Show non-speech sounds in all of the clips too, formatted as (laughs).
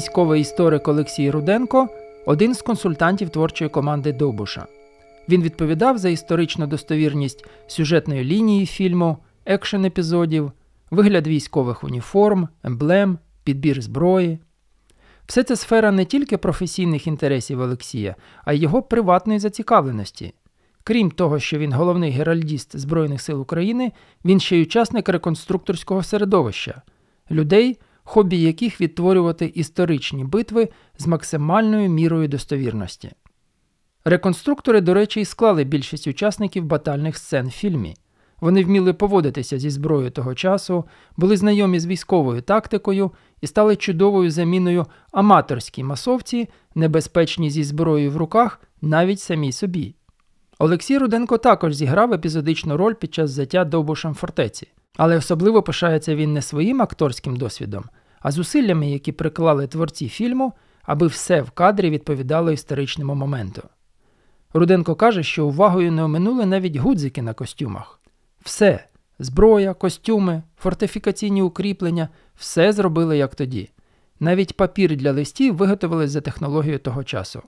військовий історик Олексій Руденко один з консультантів творчої команди Довбуша. Він відповідав за історичну достовірність сюжетної лінії фільму, екшен епізодів, вигляд військових уніформ, емблем, підбір зброї. Все це сфера не тільки професійних інтересів Олексія, а й його приватної зацікавленості. Крім того, що він головний геральдіст Збройних сил України, він ще й учасник реконструкторського середовища людей, хобі яких відтворювати історичні битви з максимальною мірою достовірності. Реконструктори, до речі, і склали більшість учасників батальних сцен в фільмі. Вони вміли поводитися зі зброєю того часу, були знайомі з військовою тактикою і стали чудовою заміною аматорській масовці, небезпечній зі зброєю в руках навіть самій собі. Олексій Руденко також зіграв епізодичну роль під час взяття довбушем фортеці, але особливо пишається він не своїм акторським досвідом, а зусиллями, які приклали творці фільму, аби все в кадрі відповідало історичному моменту. Руденко каже, що увагою не оминули навіть гудзики на костюмах. Все зброя, костюми, фортифікаційні укріплення все зробили як тоді. Навіть папір для листів виготовили за технологією того часу.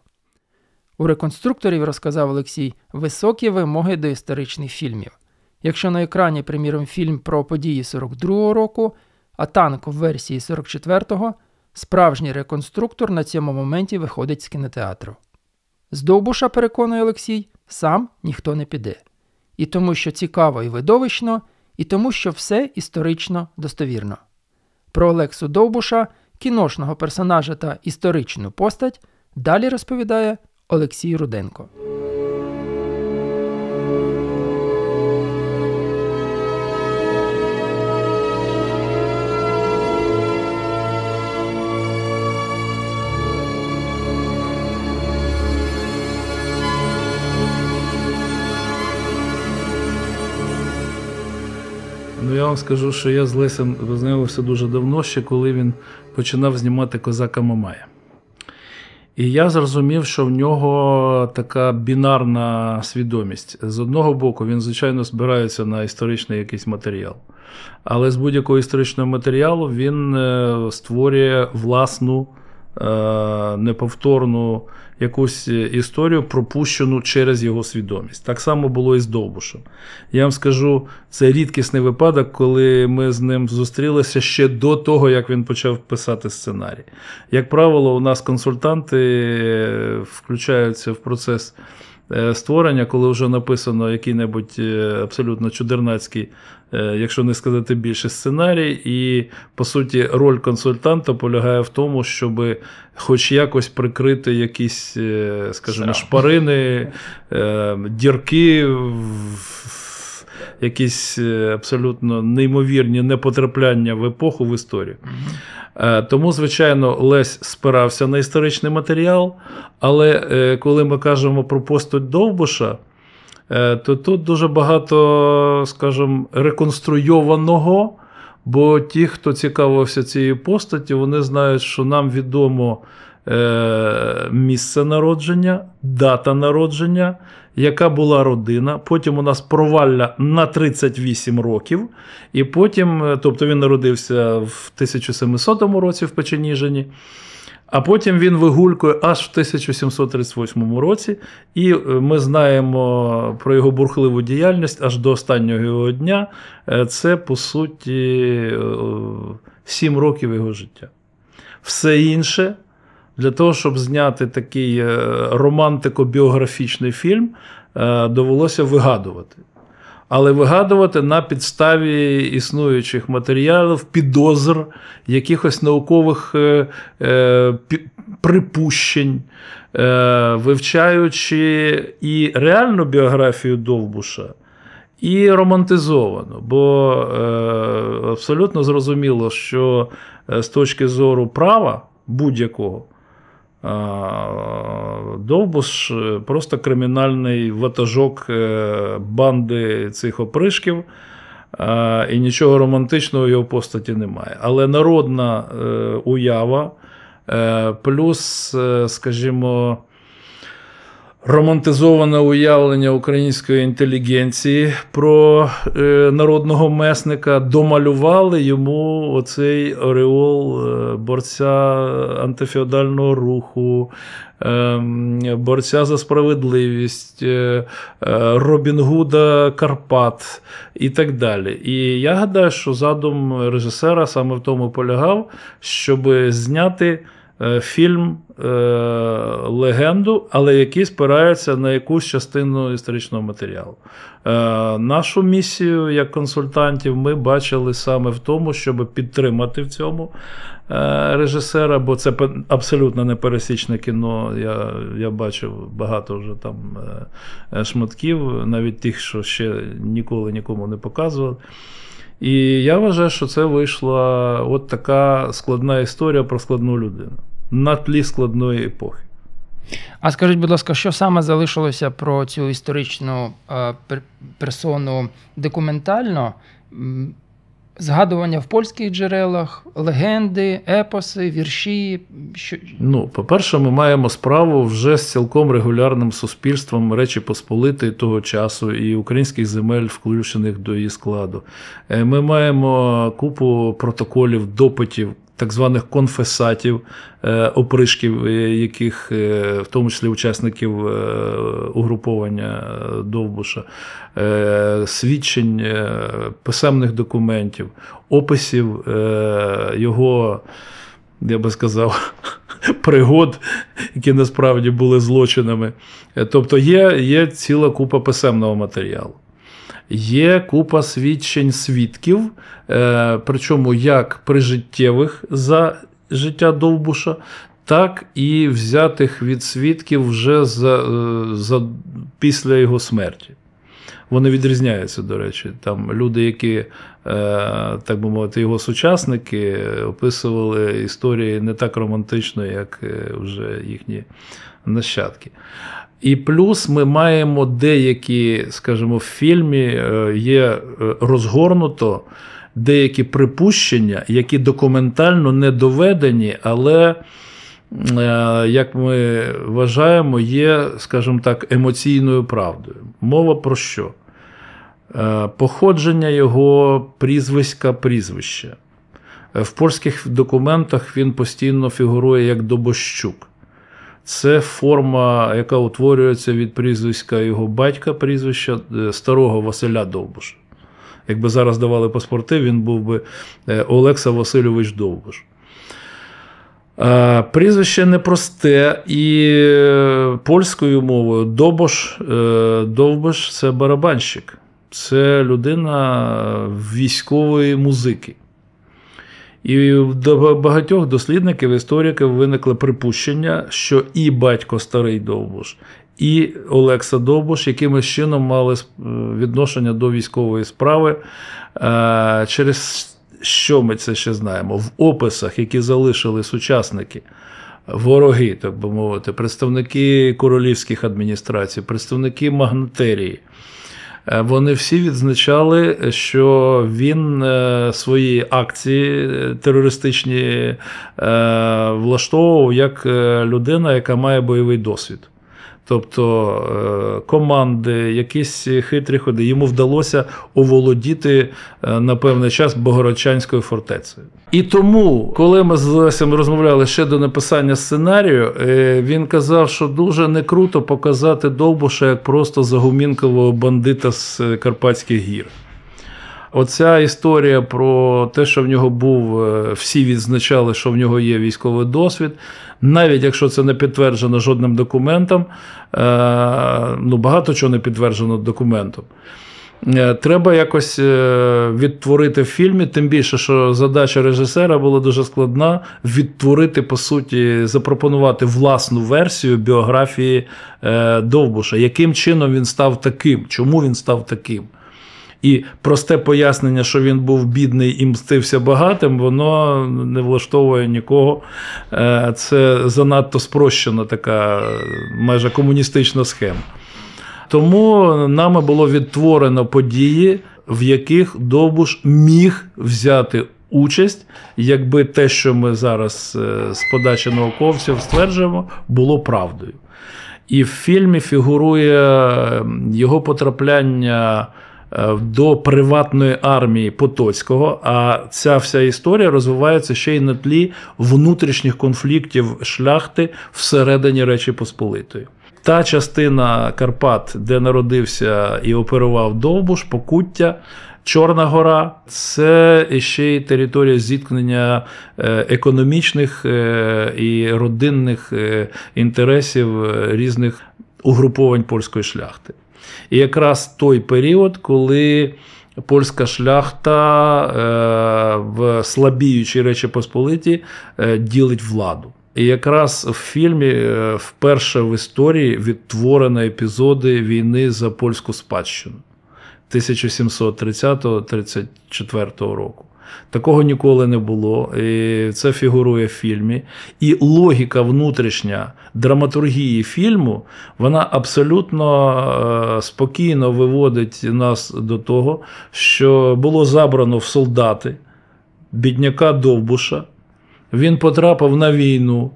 У реконструкторів, розказав Олексій, високі вимоги до історичних фільмів. Якщо на екрані, приміром, фільм про події 42-го року, а танк в версії 44-го, справжній реконструктор на цьому моменті виходить з кінотеатру. З Довбуша, переконує Олексій, сам ніхто не піде. І тому, що цікаво і видовищно, і тому, що все історично достовірно. Про Олексу Довбуша, кіношного персонажа та історичну постать далі розповідає Олексій Руденко. Ну, я вам скажу, що я з Лесем познайомився дуже давно, ще коли він починав знімати козака Мамая. І я зрозумів, що в нього така бінарна свідомість. З одного боку, він, звичайно, збирається на історичний якийсь матеріал. Але з будь-якого історичного матеріалу він е, створює власну неповторну якусь історію, пропущену через його свідомість. Так само було і з Довбушем. Я вам скажу, це рідкісний випадок, коли ми з ним зустрілися ще до того, як він почав писати сценарій. Як правило, у нас консультанти включаються в процес. Е, створення, коли вже написано який-небудь е, абсолютно чудернацький, е, якщо не сказати більше, сценарій, і по суті роль консультанта полягає в тому, щоб хоч якось прикрити якісь, скажімо, шпарини, дірки. Якісь абсолютно неймовірні непотрапляння в епоху в історію. Е, тому, звичайно, Лесь спирався на історичний матеріал, але е, коли ми кажемо про постать Довбуша, е, то тут дуже багато, скажімо, реконструйованого. Бо ті, хто цікавився цією постаттю, вони знають, що нам відомо місце народження, дата народження, яка була родина. Потім у нас провалля на 38 років. І потім, е, тобто він народився в 1700 році в Печеніжині. А потім він вигулькує аж в 1738 році, і е, ми знаємо про його бурхливу діяльність аж до останнього його дня. Е, це, по суті, 7 років його життя. Все інше для того, щоб зняти такий е, романтико-біографічний фільм, е, довелося вигадувати. Але вигадувати на підставі існуючих матеріалів, підозр, якихось наукових е, припущень, вивчаючи і реальну біографію Довбуша, і романтизовану. Бо абсолютно зрозуміло, що з точки зору права будь-якого. Довбуш е, просто кримінальний ватажок е, банди цих опришків, і нічого романтичного в його постаті немає. Але народна е, уява, плюс, скажімо, романтизоване уявлення української інтелігенції про е, народного месника, домалювали йому оцей ореол е, борця антифеодального руху, е, борця за справедливість, е, е, Робін Гуда Карпат і так далі. І я гадаю, що задум режисера саме в тому полягав, щоб зняти. Е, Фільм е, легенду, але який спирається на якусь частину історичного матеріалу. Е, нашу місію як консультантів ми бачили саме в тому, щоб підтримати в цьому режисера, бо це абсолютно непересічне кіно. Я, я бачив багато вже там шматків, навіть тих, що ще ніколи нікому не показували. І я вважаю, що це вийшла от така складна історія про складну людину на тлі складної епохи. А скажіть, будь ласка, що саме залишилося про цю історичну е, персону документально? Згадування в польських джерелах, легенди, епоси, вірші. Що... Ну, по-перше, ми маємо справу вже з цілком регулярним суспільством Речі Посполитої того часу і українських земель, включених до її складу. Е, Ми маємо купу протоколів, допитів. Так званих конфесатів, е, опришків, е, яких, е, в тому числі учасників угруповання Довбуша, свідчень писемних документів, описів його, я би сказав, (laughs) пригод, які насправді були злочинами. Тобто є, є ціла купа писемного матеріалу. Є купа свідчень свідків, е, причому як прижиттєвих за життя Довбуша, так і взятих від свідків вже за, е, за, після його смерті. Вони відрізняються, до речі. Там люди, які, е, так би мовити, його сучасники, описували історії не так романтично, як вже їхні нащадки. І плюс ми маємо деякі, скажімо, в фільмі е, є е, розгорнуто деякі припущення, які документально не доведені, але, е, як ми вважаємо, є, скажімо так, емоційною правдою. Мова про що? Походження його прізвиська прізвища. В польських документах він постійно фігурує як Добощук. Це форма, яка утворюється від прізвиська його батька, прізвища е, старого Василя Довбуша. Якби зараз давали паспорти, він був би е, Олекса Васильович Довбуш. Прізвище непросте і е, польською мовою Добош, Довбиш це барабанщик. Це людина військової музики. І до багатьох дослідників, істориків виникло припущення, що і батько старий Довбуш, і Олекса Довбуш якимось чином мали е, відношення до військової справи. Е, Через що ми це ще знаємо? В описах, які залишили сучасники, вороги, так би мовити, представники королівських адміністрацій, представники магнатерії. Е, Вони всі відзначали, що він е, свої акції е, терористичні влаштовував як людина, яка має бойовий досвід. Тобто е, команди, якісь хитрі ходи. Йому вдалося оволодіти е, на певний час Богородчанською фортецею. І тому, коли ми з Лесем розмовляли ще до написання сценарію, е, він казав, що дуже не круто показати Довбуша як просто загумінкового бандита з Карпатських гір. Оця історія про те, що в нього був, е, всі відзначали, що в нього є військовий досвід, навіть якщо це не підтверджено жодним документом, е, ну багато чого не підтверджено документом. Е, Треба якось відтворити в фільмі, тим більше, що задача режисера була дуже складна відтворити, по суті, запропонувати власну версію біографії Довбуша, яким чином він став таким, чому він став таким. І просте пояснення, що він був бідний і мстився багатим, воно не влаштовує нікого. Е, Це занадто спрощена така е, майже комуністична схема. Тому нами було відтворено події, в яких Довбуш міг взяти участь, якби те, що ми зараз е, з подачі науковців стверджуємо, було правдою. І в фільмі фігурує його потрапляння до приватної армії Потоцького. А ця вся історія розвивається ще й на тлі внутрішніх конфліктів шляхти всередині Речі Посполитої. Та частина Карпат, де народився і оперував Довбуш, Покуття, Чорна Гора це ще й територія зіткнення е, економічних е, і родинних е, інтересів різних угруповань польської шляхти. І якраз той період, коли польська шляхта в слабіючій Речі Посполиті ділить владу. І якраз в фільмі вперше в історії відтворено епізоди війни за польську спадщину. 1730-34 року. Такого ніколи не було. І Це фігурує в фільмі. І логіка внутрішня драматургії фільму вона абсолютно е, спокійно виводить нас до того, що було забрано в солдати бідняка Довбуша. Він потрапив на війну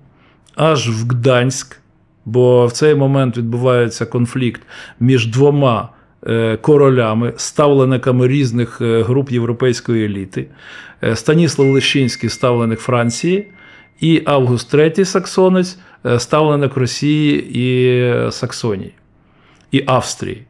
аж в Гданськ, бо в цей момент відбувається конфлікт між двома. Е, королями, ставлениками різних е, груп європейської еліти, Станіслав Лещинський, ставленик Франції, і Август III Саксонець, ставленик Росії і Саксонії і Австрії.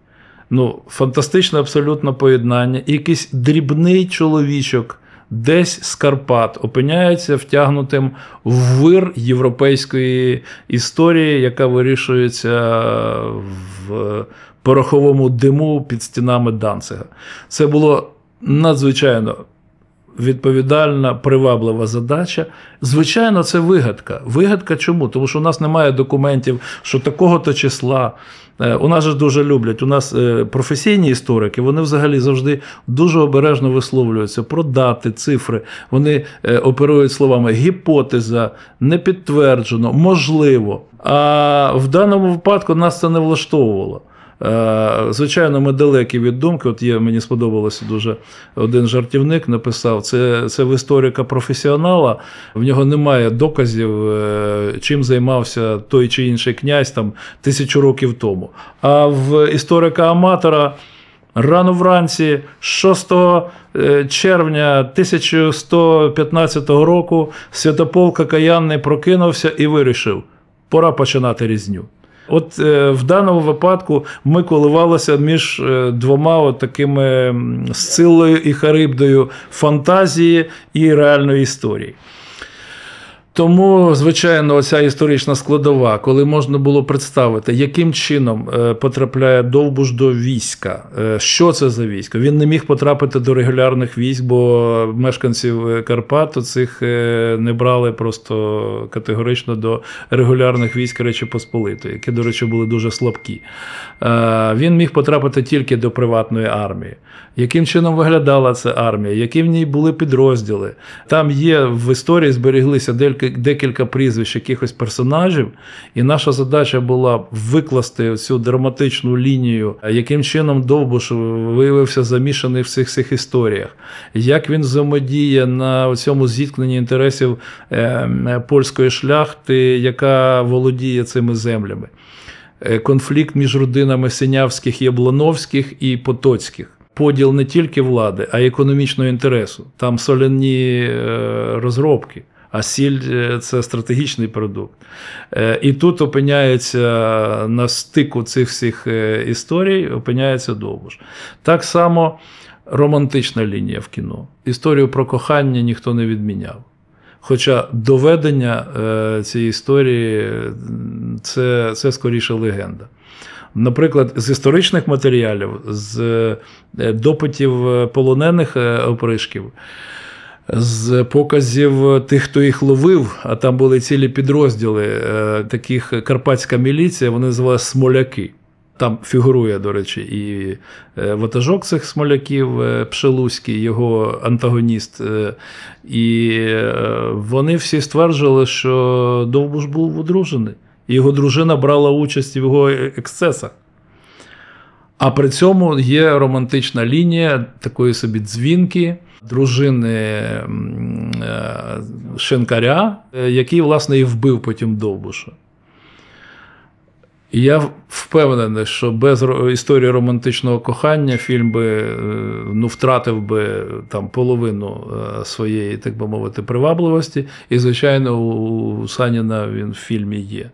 Ну, Фантастичне абсолютно поєднання. І якийсь дрібний чоловічок. Десь з Карпат опиняється втягнутим в вир європейської історії, яка вирішується в пороховому диму під стінами Данцига. Це було надзвичайно відповідальна, приваблива задача. Звичайно, це вигадка. Вигадка чому? Тому що у нас немає документів, що такого-то числа. Е, у нас же дуже люблять. У нас е, професійні історики, вони взагалі завжди дуже обережно висловлюються про дати, цифри. Вони е, оперують словами гіпотеза, не підтверджено, можливо. А в даному випадку нас це не влаштовувало. Е, звичайно, ми далекі від думки. От є, мені сподобалося дуже один жартівник написав: це це в історика професіонала, в нього немає доказів, е, чим займався той чи інший князь там тисячу років тому. А в історика-аматора. Рано вранці, 6 е, червня 1115 року, Святополк Каянний прокинувся і вирішив: пора починати різню. От е, в даному випадку ми коливалися між е, двома такими силою і харибдою фантазії і реальної історії. Тому, звичайно, ця історична складова, коли можна було представити, яким чином е, потрапляє Довбуш до війська, е, що це за військо. Він не міг потрапити до регулярних військ, бо мешканців Карпат цих е, не брали просто категорично до регулярних військ Речі Посполитої, які, до речі, були дуже слабкі. Він міг потрапити тільки до приватної армії. Яким чином виглядала ця армія, які в ній були підрозділи? Там є в історії зберіглися декілька прізвищ якихось персонажів, і наша задача була викласти цю драматичну лінію, яким чином Довбуш виявився замішаний в цих цих історіях, як він взаємодіє на цьому зіткненні інтересів е, польської шляхти, яка володіє цими землями. Е, конфлікт між родинами Синявських, Яблоновських і Потоцьких поділ не тільки влади, а й економічного інтересу. Там соляні е, розробки. А сіль е, це стратегічний продукт. Е, і тут опиняється на стику цих всіх історій, опиняється Довбуш. Так само романтична лінія в кіно. Історію про кохання ніхто не відміняв. Хоча доведення цієї історії це, це скоріше легенда. Наприклад, з історичних матеріалів, з е, допитів е, полонених е, опришків, з показів тих, хто їх ловив, а там були цілі підрозділи, таких карпатська міліція, вони називали смоляки. Там фігурує, до речі, і ватажок цих смоляків Пшелуський, його антагоніст. І вони всі стверджували, що Довбуш був одружений його дружина брала участь в його ексцесах. А при цьому є романтична лінія такої собі дзвінки дружини е, Шенкаря, який, власне, і вбив потім Довбуша. І я впевнений, що без історії романтичного кохання фільм би ну, втратив би там половину своєї, так би мовити, привабливості. І, звичайно, у Саніна він в фільмі є.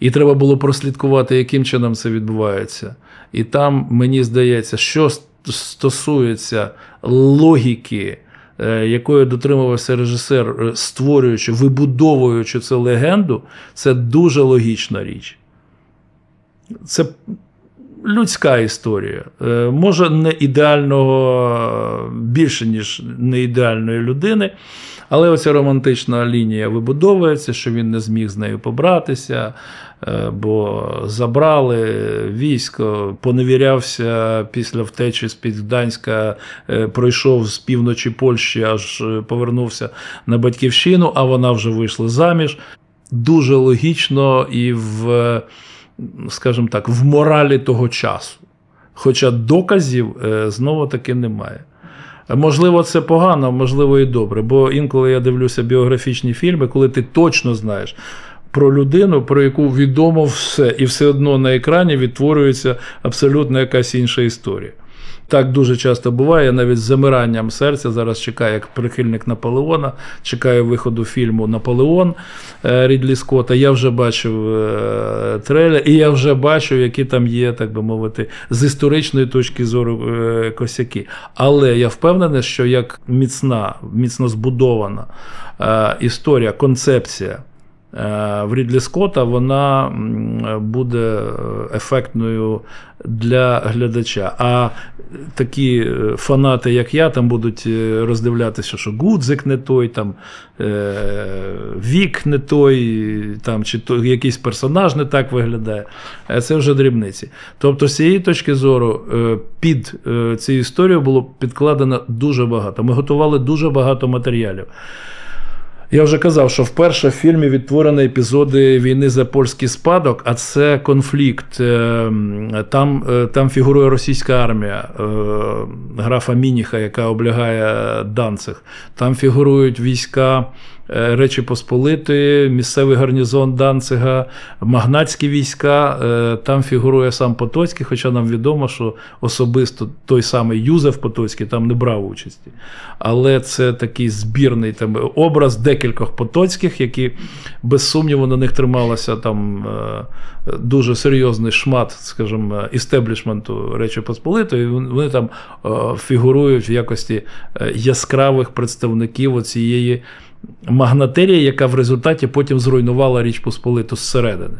І треба було прослідкувати, яким чином це відбувається. І там, мені здається, що стосується логіки, е, якої дотримувався режисер, е, створюючи, вибудовуючи цю легенду, це дуже логічна річ. Це людська історія. Е, може, не ідеального, більше, ніж не ідеальної людини. Але оця романтична лінія вибудовується, що він не зміг з нею побратися, бо забрали військо, поневірявся після втечі з під Гданська, е, пройшов з півночі Польщі, аж повернувся на батьківщину, а вона вже вийшла заміж. Дуже логічно і в, скажімо так, в моралі того часу. Хоча доказів е, знову таки немає. Можливо, це погано, можливо, і добре. Бо інколи я дивлюся біографічні фільми, коли ти точно знаєш. Про людину, про яку відомо все, і все одно на екрані відтворюється абсолютно якась інша історія. Так дуже часто буває. Навіть з замиранням серця зараз чекаю як прихильник Наполеона, чекаю виходу фільму Наполеон е, Рідлі Скотта. Я вже бачив е, трейлер, і я вже бачу, які там є, так би мовити, з історичної точки зору е, косяки. Але я впевнений, що як міцна, міцно збудована історія, концепція. В Рідлі Скотта вона буде ефектною для глядача. А такі е, фанати, як я, там будуть е, роздивлятися, що Гудзик не той, там е, вік не той, там, чи то, якийсь персонаж не так виглядає. Це вже дрібниці. Тобто, з цієї точки зору, під цю історію було підкладено дуже багато. Ми готували дуже багато матеріалів. Я вже казав, що вперше в фільмі відтворені епізоди війни за польський спадок, а це конфлікт. Е, там е, там фігурує російська армія е, графа Мініха, яка облягає Данцих. Там фігурують війська Речі Посполитої, місцевий гарнізон Данцига, магнатські війська. Е, там фігурує сам Потоцький, хоча нам відомо, що особисто той самий Юзеф Потоцький там не брав участі. Але це такий збірний там образ декількох потоцьких, які без сумніву на них трималося там е, дуже серйозний шмат, скажімо, істеблішменту Речі Посполитої. Вони там фігурують в якості яскравих представників цієї магнатерія, яка в результаті потім зруйнувала Річ Посполиту зсередини.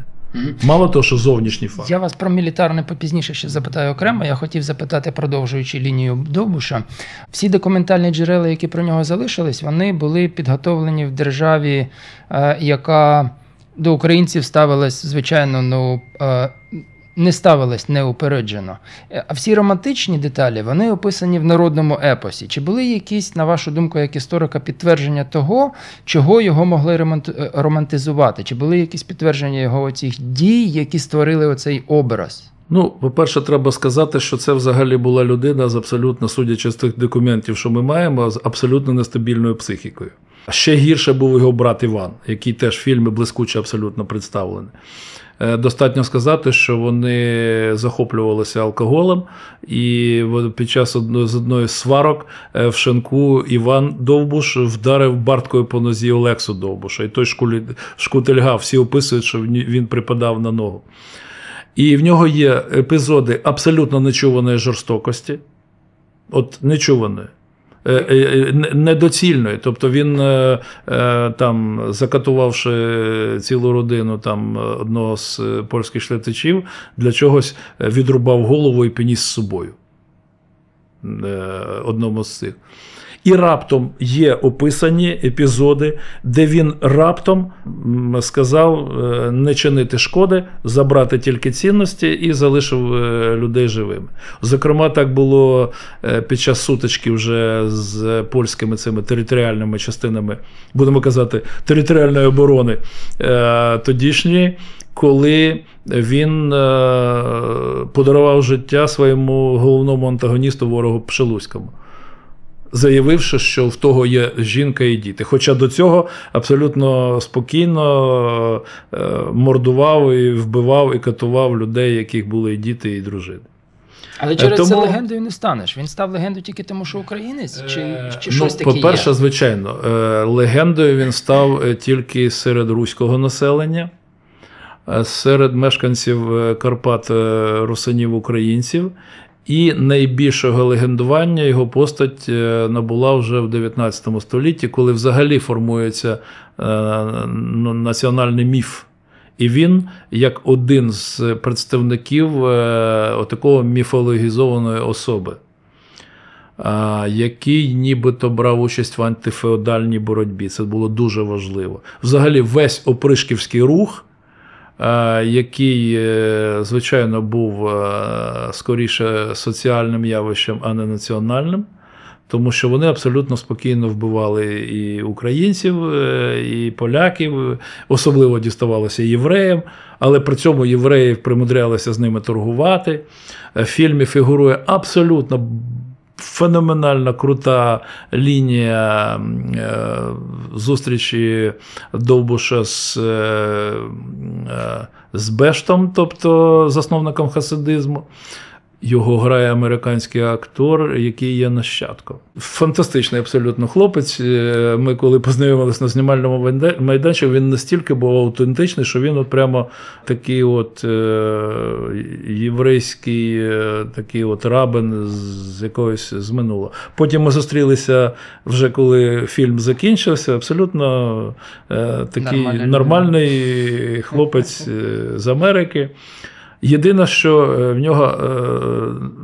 Мало того, що зовнішній факт. Я вас про мілітарне попізніше ще запитаю окремо. Я хотів запитати, продовжуючи лінію Довбуша. Всі документальні джерела, які про нього залишились, вони були підготовлені в державі, е, яка до українців ставилась, звичайно, ну. Не ставилась неупереджено. Е, а всі романтичні деталі вони описані в народному епосі. Чи були якісь, на вашу думку, як історика, підтвердження того, чого його могли е, романтизувати? Чи були якісь підтвердження його цих дій, які створили оцей образ? Ну, по-перше, треба сказати, що це взагалі була людина з абсолютно, судячи з тих документів, що ми маємо, з абсолютно нестабільною психікою. Ще гірше був його брат Іван, який теж в фільмі блискуче абсолютно представлений. Е, достатньо сказати, що вони захоплювалися алкоголем, і під час з одної з сварок е, в шинку Іван Довбуш вдарив барткою по нозі Олексу Довбуша. І той шкутельгав, всі описують, що він припадав на ногу. І в нього є епізоди абсолютно нечуваної жорстокості. От нечуваної. Е, е, е, недоцільної. Тобто він там, закатувавши цілу родину там одного з польських шляхтичів, для чогось відрубав голову і пініс з собою. Одному з цих. І раптом є описані епізоди, де він раптом сказав е, не чинити шкоди, забрати тільки цінності і залишив е, людей живими. Зокрема, так було е, під час сутички вже з польськими цими територіальними частинами, будемо казати, територіальної оборони тодішньої. Коли він подарував життя своєму головному антагоністу ворогу Пшелуському. Заявивши, що в того є жінка і діти. Хоча до цього абсолютно спокійно е, мордував і вбивав і катував людей, яких були і діти, і дружини. Але через Тому- це легендою не станеш. Він став легендою тільки тому, що українець, чи, чи щось ну, таке по-перше, є? звичайно, е, легендою він став е, тільки серед руського населення, е, серед мешканців е, Карпат е, русинів українців. І найбільшого легендування його постать е, набула вже в 19 столітті, коли взагалі формується е, ну, національний міф. І він, як один з представників е, такого міфологізованої особи, який нібито брав участь в антифеодальній боротьбі. Це було дуже важливо. Взагалі, весь опришківський рух, який, е, звичайно, був е, скоріше соціальним явищем, а не національним. Тому що вони абсолютно спокійно вбивали і українців, е, і поляків, особливо діставалося євреям, але при цьому євреї примудрялися з ними торгувати. Е, В фільмі фігурує абсолютно феноменальна крута лінія е, зустрічі Довбуша з, е, е, з Бештом, тобто засновником хасидизму. Його грає американський актор, який є нащадком. Фантастичний абсолютно хлопець. Е, Ми, коли познайомилися на знімальному майда- майданчику, він настільки був аутентичний, що він от прямо такий от е, єврейський, е, такий от рабин з якогось з минулого. Потім ми зустрілися вже коли фільм закінчився. Абсолютно такий Нормальна людина. нормальний хлопець з Америки. Єдине, що е, в нього е,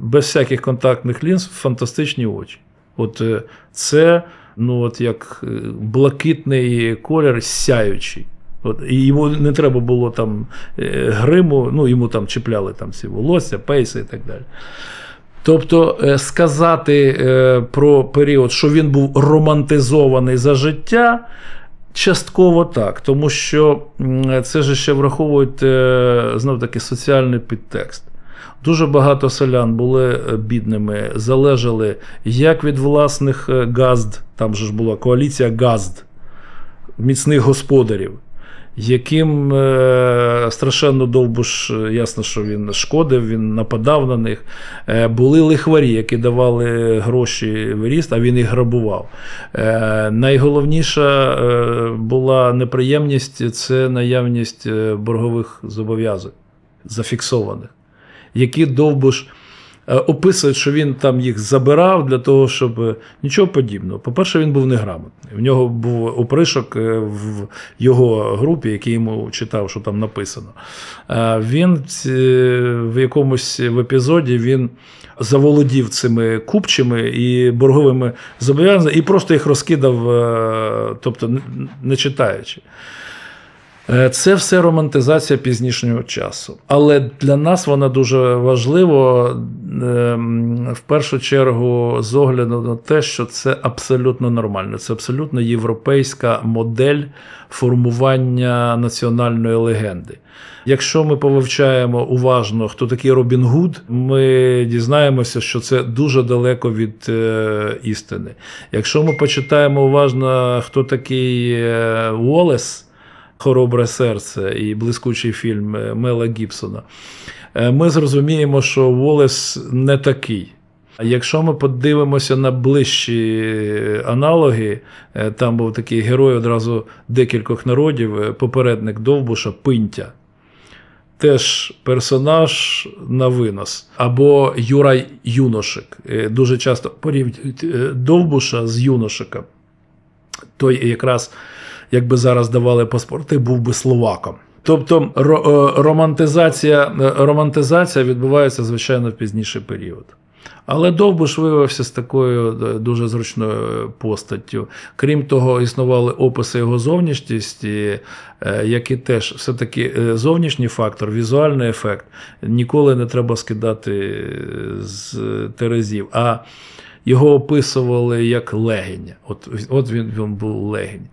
без всяких контактних лінз фантастичні очі. От е, це ну, от як блакитний колір сяючий. От, і йому не треба було там гриму, ну йому там чіпляли там ці волосся, пейси і так далі. Тобто сказати про період, що він був романтизований за життя, частково так, тому що це ж ще враховують е, знов таки соціальний підтекст. Дуже багато селян були е, бідними, залежали як від власних е, газд, там же ж була коаліція газд, міцних господарів, яким е, страшенно довбуш, е, ясно, що він шкодив, він нападав на них. Е, були лихварі, які давали гроші в ріст, а він їх грабував. Е, найголовніша е, була неприємність це наявність е, боргових зобов'язань зафіксованих, які довбуш. Е, Описують, що він там їх забирав для того, щоб е, нічого подібного. По-перше, він був неграмотний. В нього був опришок е, в його групі, який йому читав, що там написано. Він в якомусь в епізоді він заволодів цими купчими і борговими зобов'язаннями і просто їх розкидав, тобто не читаючи. Е, Це все романтизація пізнішнього часу. Але для нас вона дуже важлива ем, в першу чергу з огляду на те, що це абсолютно нормально. Це абсолютно європейська модель формування національної легенди. Якщо ми повивчаємо уважно, хто такий Робін Гуд, ми дізнаємося, що це дуже далеко від е, істини. Якщо ми почитаємо уважно, хто такий е, Уоллес, Хоробре серце і блискучий фільм е, Мела Гібсона, е, ми зрозуміємо, що Волес не такий. Якщо ми подивимося на ближчі е, аналоги, там був такий герой одразу декількох народів, попередник Довбуша Пинтя. Теж персонаж на винос. Або Юрай Юношик. Дуже часто порівнюють Довбуша з Юношиком. Той якраз, якби зараз давали паспорти, був би словаком. Тобто е, романтизація, е, романтизація відбувається, звичайно, в пізніший період. Але Довбуш виявився з такою е, дуже зручною постаттю. Крім того, існували описи його зовнішності, які теж все-таки зовнішній фактор, візуальний ефект ніколи не треба скидати з терезів. А його описували як легень. От, от він, він був легень.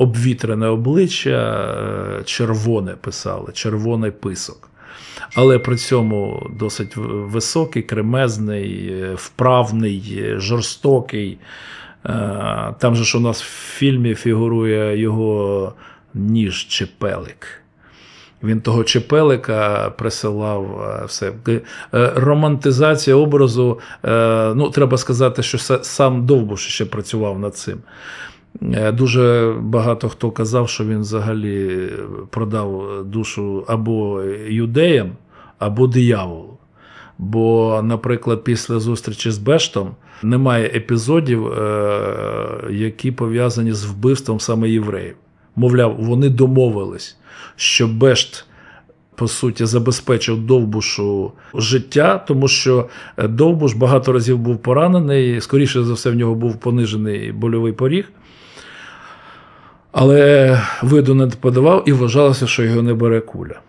Обвітрене обличчя, е, червоне писали, червоний писок. але при цьому досить високий, кремезний, е, вправний, е, жорстокий. Там же ж у нас в фільмі фігурує його ніж Чепелик. Він того Чепелика присилав все. Романтизація образу, ну, треба сказати, що сам Довбуш ще працював над цим. Е, Дуже багато хто казав, що він взагалі продав душу або юдеям, або дияволу. Бо, наприклад, після зустрічі з Бештом немає епізодів, е, які пов'язані з вбивством саме євреїв. Мовляв, вони домовились, що Бешт. По суті, забезпечив Довбушу життя, тому що е, Довбуш багато разів був поранений, скоріше за все, в нього був понижений больовий поріг. Але виду не подавав і вважалося, що його не бере куля.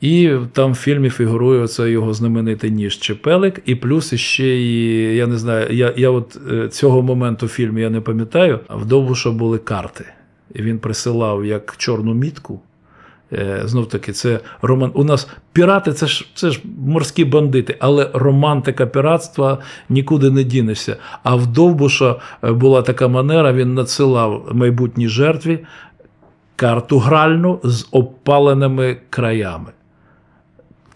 І там в фільмі фігурує оце його знаменитий ніж Чепелик, і плюс ще і я не знаю, я, я от е, цього моменту в фільмі я не пам'ятаю, а в Довбуша були карти. І він присилав як чорну мітку. Е, Знов таки, це роман. У нас пірати це ж це ж морські бандити, але романтика піратства нікуди не дінешся. А в Довбуша е, була така манера, він надсилав майбутній жертві карту гральну з опаленими краями.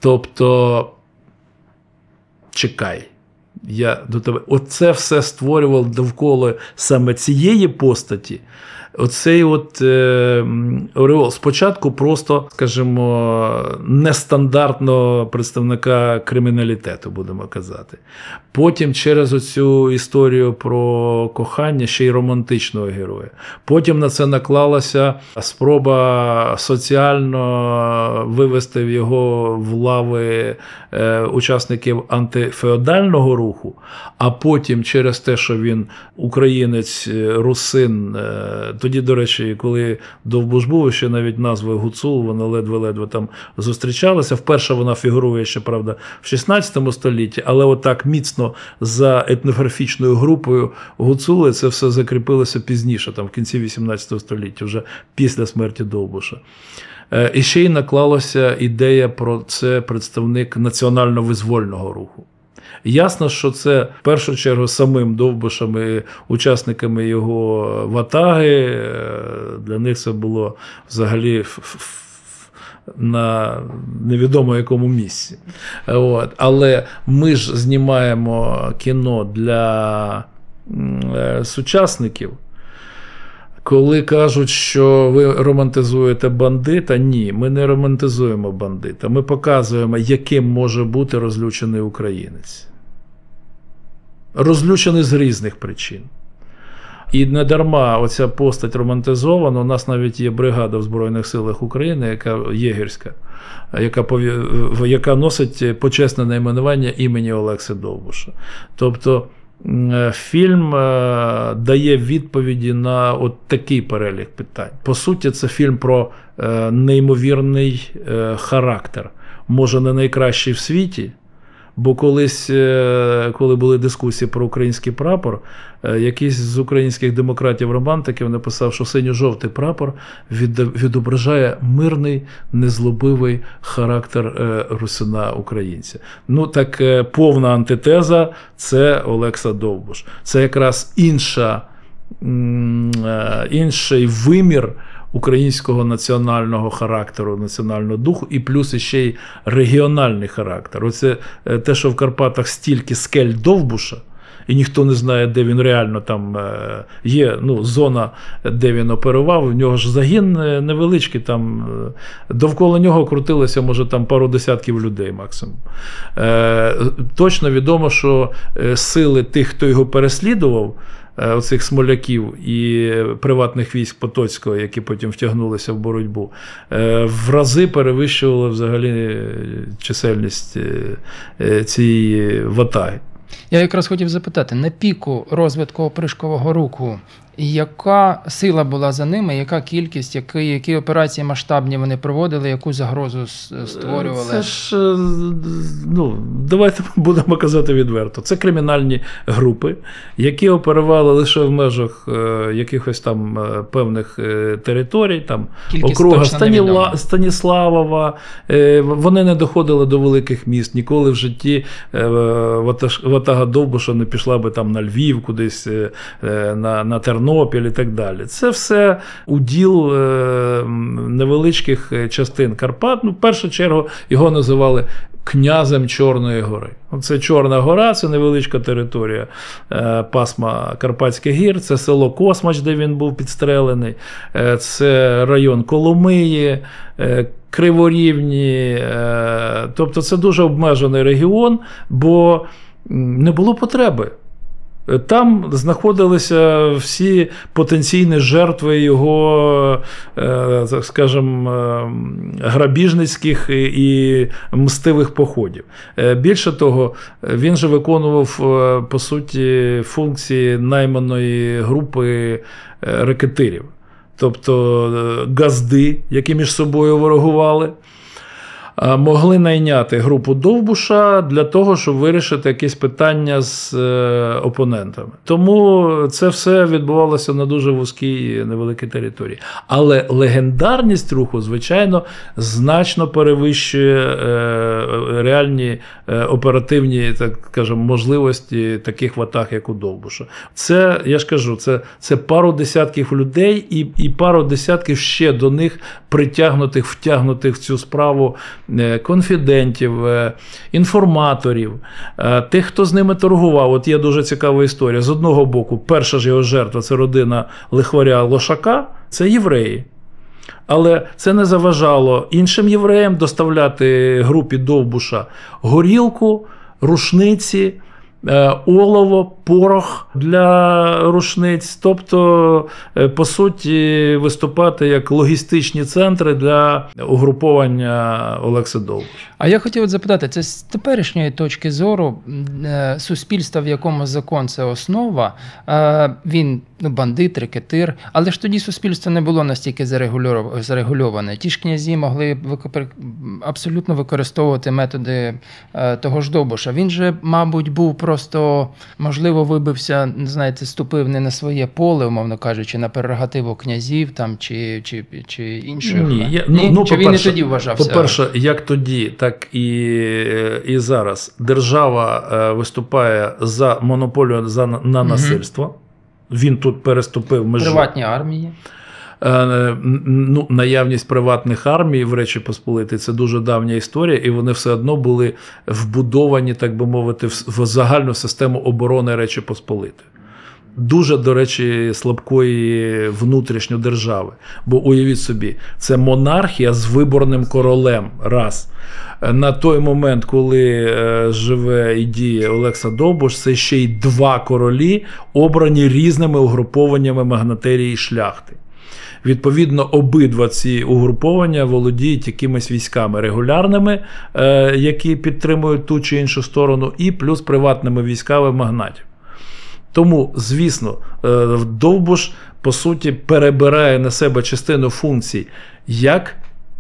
Тобто, чекай, я до тебе. Оце все створював довкола саме цієї постаті. Оцей от е, ореол спочатку просто, скажімо, нестандартного представника криміналітету, будемо казати. Потім через оцю історію про кохання ще й романтичного героя. Потім на це наклалася спроба соціально вивести в його в лави е, учасників антифеодального руху, а потім через те, що він українець, е, русин. е, Тоді, до речі, коли Довбуш був, ще навіть назви Гуцул, вона ледве-ледве там зустрічалася. Вперше вона фігурує ще, правда, в 16 столітті, але отак міцно за етнографічною групою Гуцули це все закріпилося пізніше, там в кінці 18 століття, вже після смерті Довбуша. Е, І ще й наклалася ідея про це представник національно-визвольного руху. Ясно, що це в першу чергу самим Довбушем і учасниками його ватаги. Для них це було взагалі на невідомо якому місці. От. Але ми ж знімаємо кіно для е, сучасників. Коли кажуть, що ви романтизуєте бандита, ні, ми не романтизуємо бандита. Ми показуємо, яким може бути розлючений українець. Розлючений з різних причин. І не дарма оця постать романтизована. У нас навіть є бригада в Збройних силах України, яка єгерська, яка, яка носить почесне найменування імені Олекси Довбуша. Тобто фільм е, дає відповіді на от такий перелік питань. По суті, це фільм про е, неймовірний е, характер. Може, не найкращий в світі. Бо колись, е, коли були дискусії про український прапор, е, якийсь з українських демократів-романтиків написав, що синьо-жовтий прапор відображає мирний, незлобивий характер е, русина українця. Ну так повна антитеза це Олекса Довбуш. Це якраз інша, інший вимір українського національного характеру, національного духу, і плюс ще й регіональний характер. Оце е, те, що в Карпатах стільки скель Довбуша. І ніхто не знає, де він реально там е, є. Ну, зона, де він оперував. В нього ж загін е, невеличкий. Там е, довкола нього крутилося, може, там пару десятків людей максимум. Е, Точно відомо, що е, сили тих, хто його переслідував, е, оцих смоляків і приватних військ Потоцького, які потім втягнулися в боротьбу, е, в рази перевищували взагалі е, чисельність е, е, цієї ватаги. Я якраз хотів запитати: на піку розвитку опришкового руху Яка сила була за ними, яка кількість, які, які операції масштабні вони проводили, яку загрозу створювали? Це ж, е, ну, давайте (laughs) будемо казати відверто. Це кримінальні групи, які оперували лише в межах е, якихось там е, певних е, територій, там Кількість округа Станіла. Станіславова. Е, Вони не доходили до великих міст. Ніколи в житті е, ватага Довбуша не пішла би там на Львів, кудись е, е, на, на Тернопіль і так далі. Це все уділ е, невеличких е, частин Карпат. Ну, в першу чергу його називали князем Чорної гори. Це Чорна гора, це невеличка територія е, пасма Карпатських гір, це село Космач, де він був підстрелений, це район Коломиї, Криворівні. Тобто це дуже обмежений регіон, бо не було потреби. Там знаходилися всі потенційні жертви його, е, так скажімо, е, грабіжницьких і мстивих походів. Е, Більше того, він же виконував по суті функції найманої групи рекетирів, тобто газди, які між собою ворогували. Могли найняти групу Довбуша для того, щоб вирішити якісь питання з е, опонентами. Тому це все відбувалося на дуже вузькій невеликій території. Але легендарність руху, звичайно, значно перевищує е, реальні е, оперативні, так скажемо, можливості таких ватаг, як у Довбуша. Це я ж кажу, це, це пару десятків людей і, і пару десятків ще до них притягнутих, втягнутих в цю справу е, конфідентів, е, інформаторів, е, тих, хто з ними торгував. От є дуже цікава історія. З одного боку, перша ж його жертва це родина лихваря Лошака, це євреї. Але це не заважало іншим євреям доставляти групі Довбуша горілку, рушниці, олово, порох для рушниць, тобто, е, по суті, виступати як логістичні центри для угруповання Олекси Довбуша. А я хотів от запитати, це з теперішньої точки зору е, суспільства, в якому закон це основа, е, він ну, бандит, рекетир, але ж тоді суспільство не було настільки зарегульоване. Ті ж князі могли абсолютно використовувати методи е, того ж Довбуша. Він же, мабуть, був просто, можливо, вибився, знаєте, ступив не на своє поле, умовно кажучи, на прерогативу князів там чи, чи, чи інших. Ні, я, ну, Ні? ну, чи він і тоді вважався? По-перше, як тоді, так і, і зараз держава е, виступає за монополію за, на насильство. Він тут переступив межу. приватні армії. Е, ну, наявність приватних армій в Речі Посполитій це дуже давня історія, і вони все одно були вбудовані, так би мовити, в, загальну систему оборони Речі Посполитої. Дуже, до речі, слабкої внутрішньої держави. Бо уявіть собі, це монархія з виборним королем. Раз. На той момент, коли е, живе і діє Олекса Довбуш, це ще й два королі, обрані різними угрупованнями магнатерії шляхти. Відповідно, обидва ці угруповання володіють якимись військами регулярними, е, які підтримують ту чи іншу сторону, і плюс приватними військами магнатів. Тому, звісно, е, Довбуш, по суті, перебирає на себе частину функцій як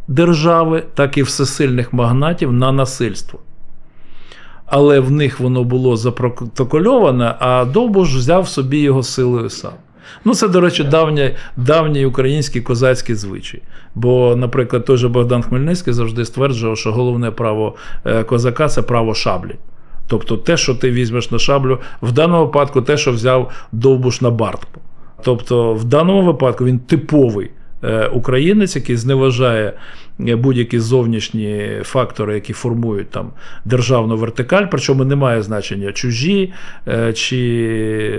держави, так і всесильних магнатів на насильство. Але в них воно було запротокольоване, а Довбуш взяв собі його силою сам. Ну, це, до речі, давній, давній український козацький звичай. Бо, наприклад, той же Богдан Хмельницький завжди стверджував, що головне право е, козака це право шаблі. Тобто те, що ти візьмеш на шаблю, в даному випадку те, що взяв Довбуш на бартку. Тобто, в даному випадку він типовий українець, який зневажає е, будь-які зовнішні фактори, які формують там державну вертикаль, причому немає значення чужі е, чи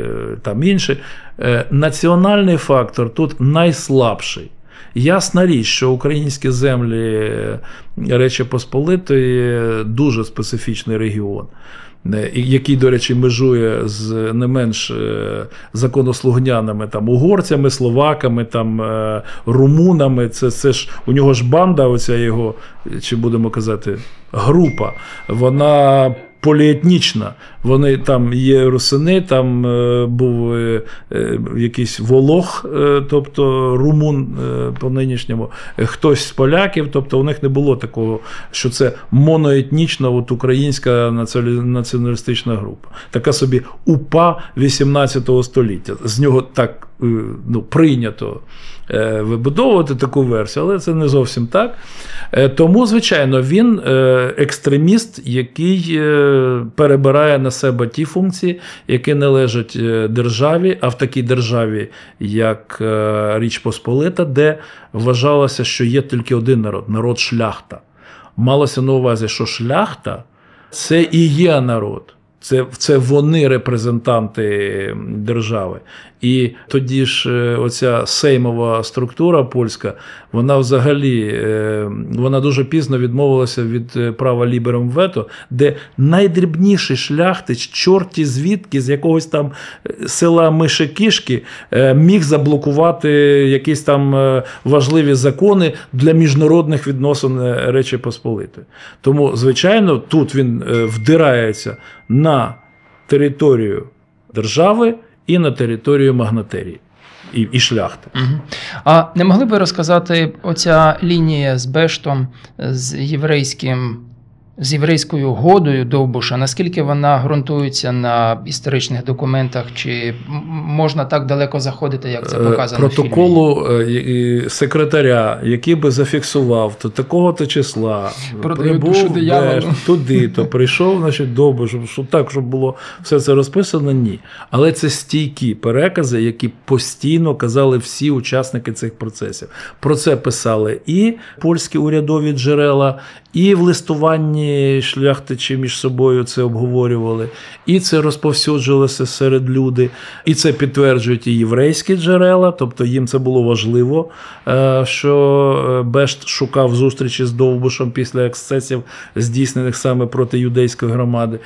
е, там інші. Е, Національний фактор тут найслабший. Ясна річ, що українські землі е, Речі Посполитої дуже специфічний регіон, е, який, до речі, межує з не менш е, законослугняними там угорцями, словаками, там е, румунами. Це, це ж у нього ж банда, оця його, чи будемо казати, група. Вона поліетнічна. Вони там є русини, там е, був е, е, якийсь волох, тобто румун по нинішньому, хтось з поляків. Тобто у них не було такого, що це моноетнічна от українська націоналістична група. Така собі УПА 18 століття. З нього так ну, прийнято вибудовувати таку версію, але це не зовсім так. Тому, звичайно, він екстреміст, який перебирає на себе ті функції, які належать е, державі, а в такій державі, як е, Річ Посполита, де вважалося, що є тільки один народ народ шляхта. Малося на увазі, що шляхта це і є народ. Це, це вони репрезентанти держави. І тоді ж е, оця сеймова структура польська, вона взагалі е, вона дуже пізно відмовилася від е, права лібером вето, де найдрібніший шляхтич, чорті звідки, з якогось там села Мишекішки, міг заблокувати якісь там важливі закони для міжнародних відносин Речі Посполитої. Тому, звичайно, тут він вдирається на територію держави і на територію магнатерії і, і шляхти. Угу. А не могли би розказати оця лінія з Бештом, з єврейським, з єврейською годою Довбуша, наскільки вона ґрунтується на історичних документах, чи можна так далеко заходити, як це Е, показано в фільмі? протоколу е, секретаря, який би зафіксував то такого-то числа, Продаю прибув душу (laughs) туди, то прийшов, значить, щоб, щоб так, щоб було все це розписано, ні. Але це стійкі перекази, які постійно казали всі учасники цих процесів. Про це писали і польські урядові джерела, і в листуванні шляхтичі між собою це обговорювали, і це розповсюджувалося серед люди, і це підтверджують і єврейські джерела, тобто їм це було важливо, е, що е, Бешт шукав зустрічі з Довбушем після ексцесів, здійснених саме проти юдейської громади.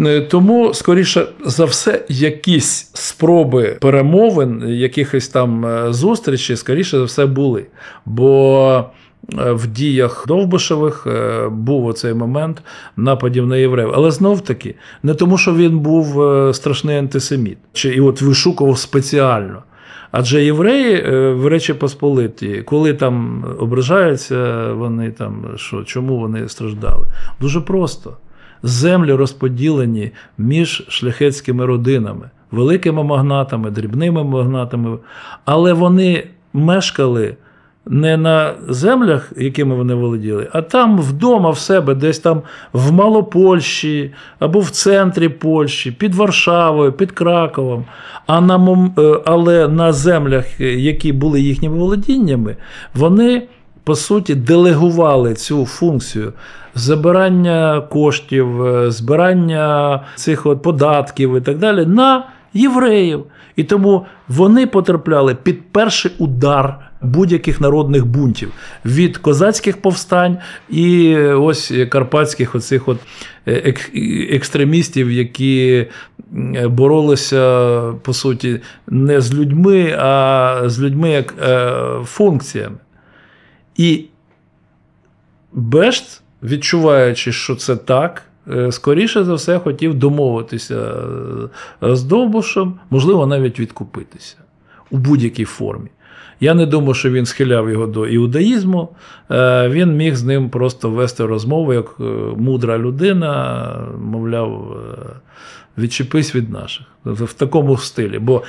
Е, Тому, скоріше за все, якісь спроби перемовин, якихось там зустрічей, скоріше за все, були. Бо в діях Довбишевих е, був оцей момент нападів на євреїв. Але знов таки, не тому, що він був е, страшний антисеміт, чи і от вишукував спеціально. Адже євреї е, в Речі Посполиті, коли там ображаються, вони там що, чому вони страждали? Дуже просто. Землі розподілені між шляхетськими родинами, великими магнатами, дрібними магнатами, але вони мешкали не на землях, якими вони володіли, а там вдома в себе, десь там в Малопольщі або в центрі Польщі, під Варшавою, під Краковом. А на, е, але на землях, е, які були їхніми володіннями, вони по суті делегували цю функцію забирання коштів, е, збирання цих от податків і так далі на євреїв. І тому вони потрапляли під перший удар будь-яких народних бунтів від козацьких повстань і ось карпатських оцих от е, ек- екстремістів, які боролися по суті не з людьми, а з людьми як е, функціями. І Бешт, відчуваючи, що це так, е, скоріше за все хотів домовитися е, з Довбушем, можливо, навіть відкупитися у будь-якій формі. Я не думаю, що він схиляв його до іудаїзму. Е, Він міг з ним просто вести розмову як е, мудра людина, мовляв, е, відчепись від наших. В такому стилі. Бо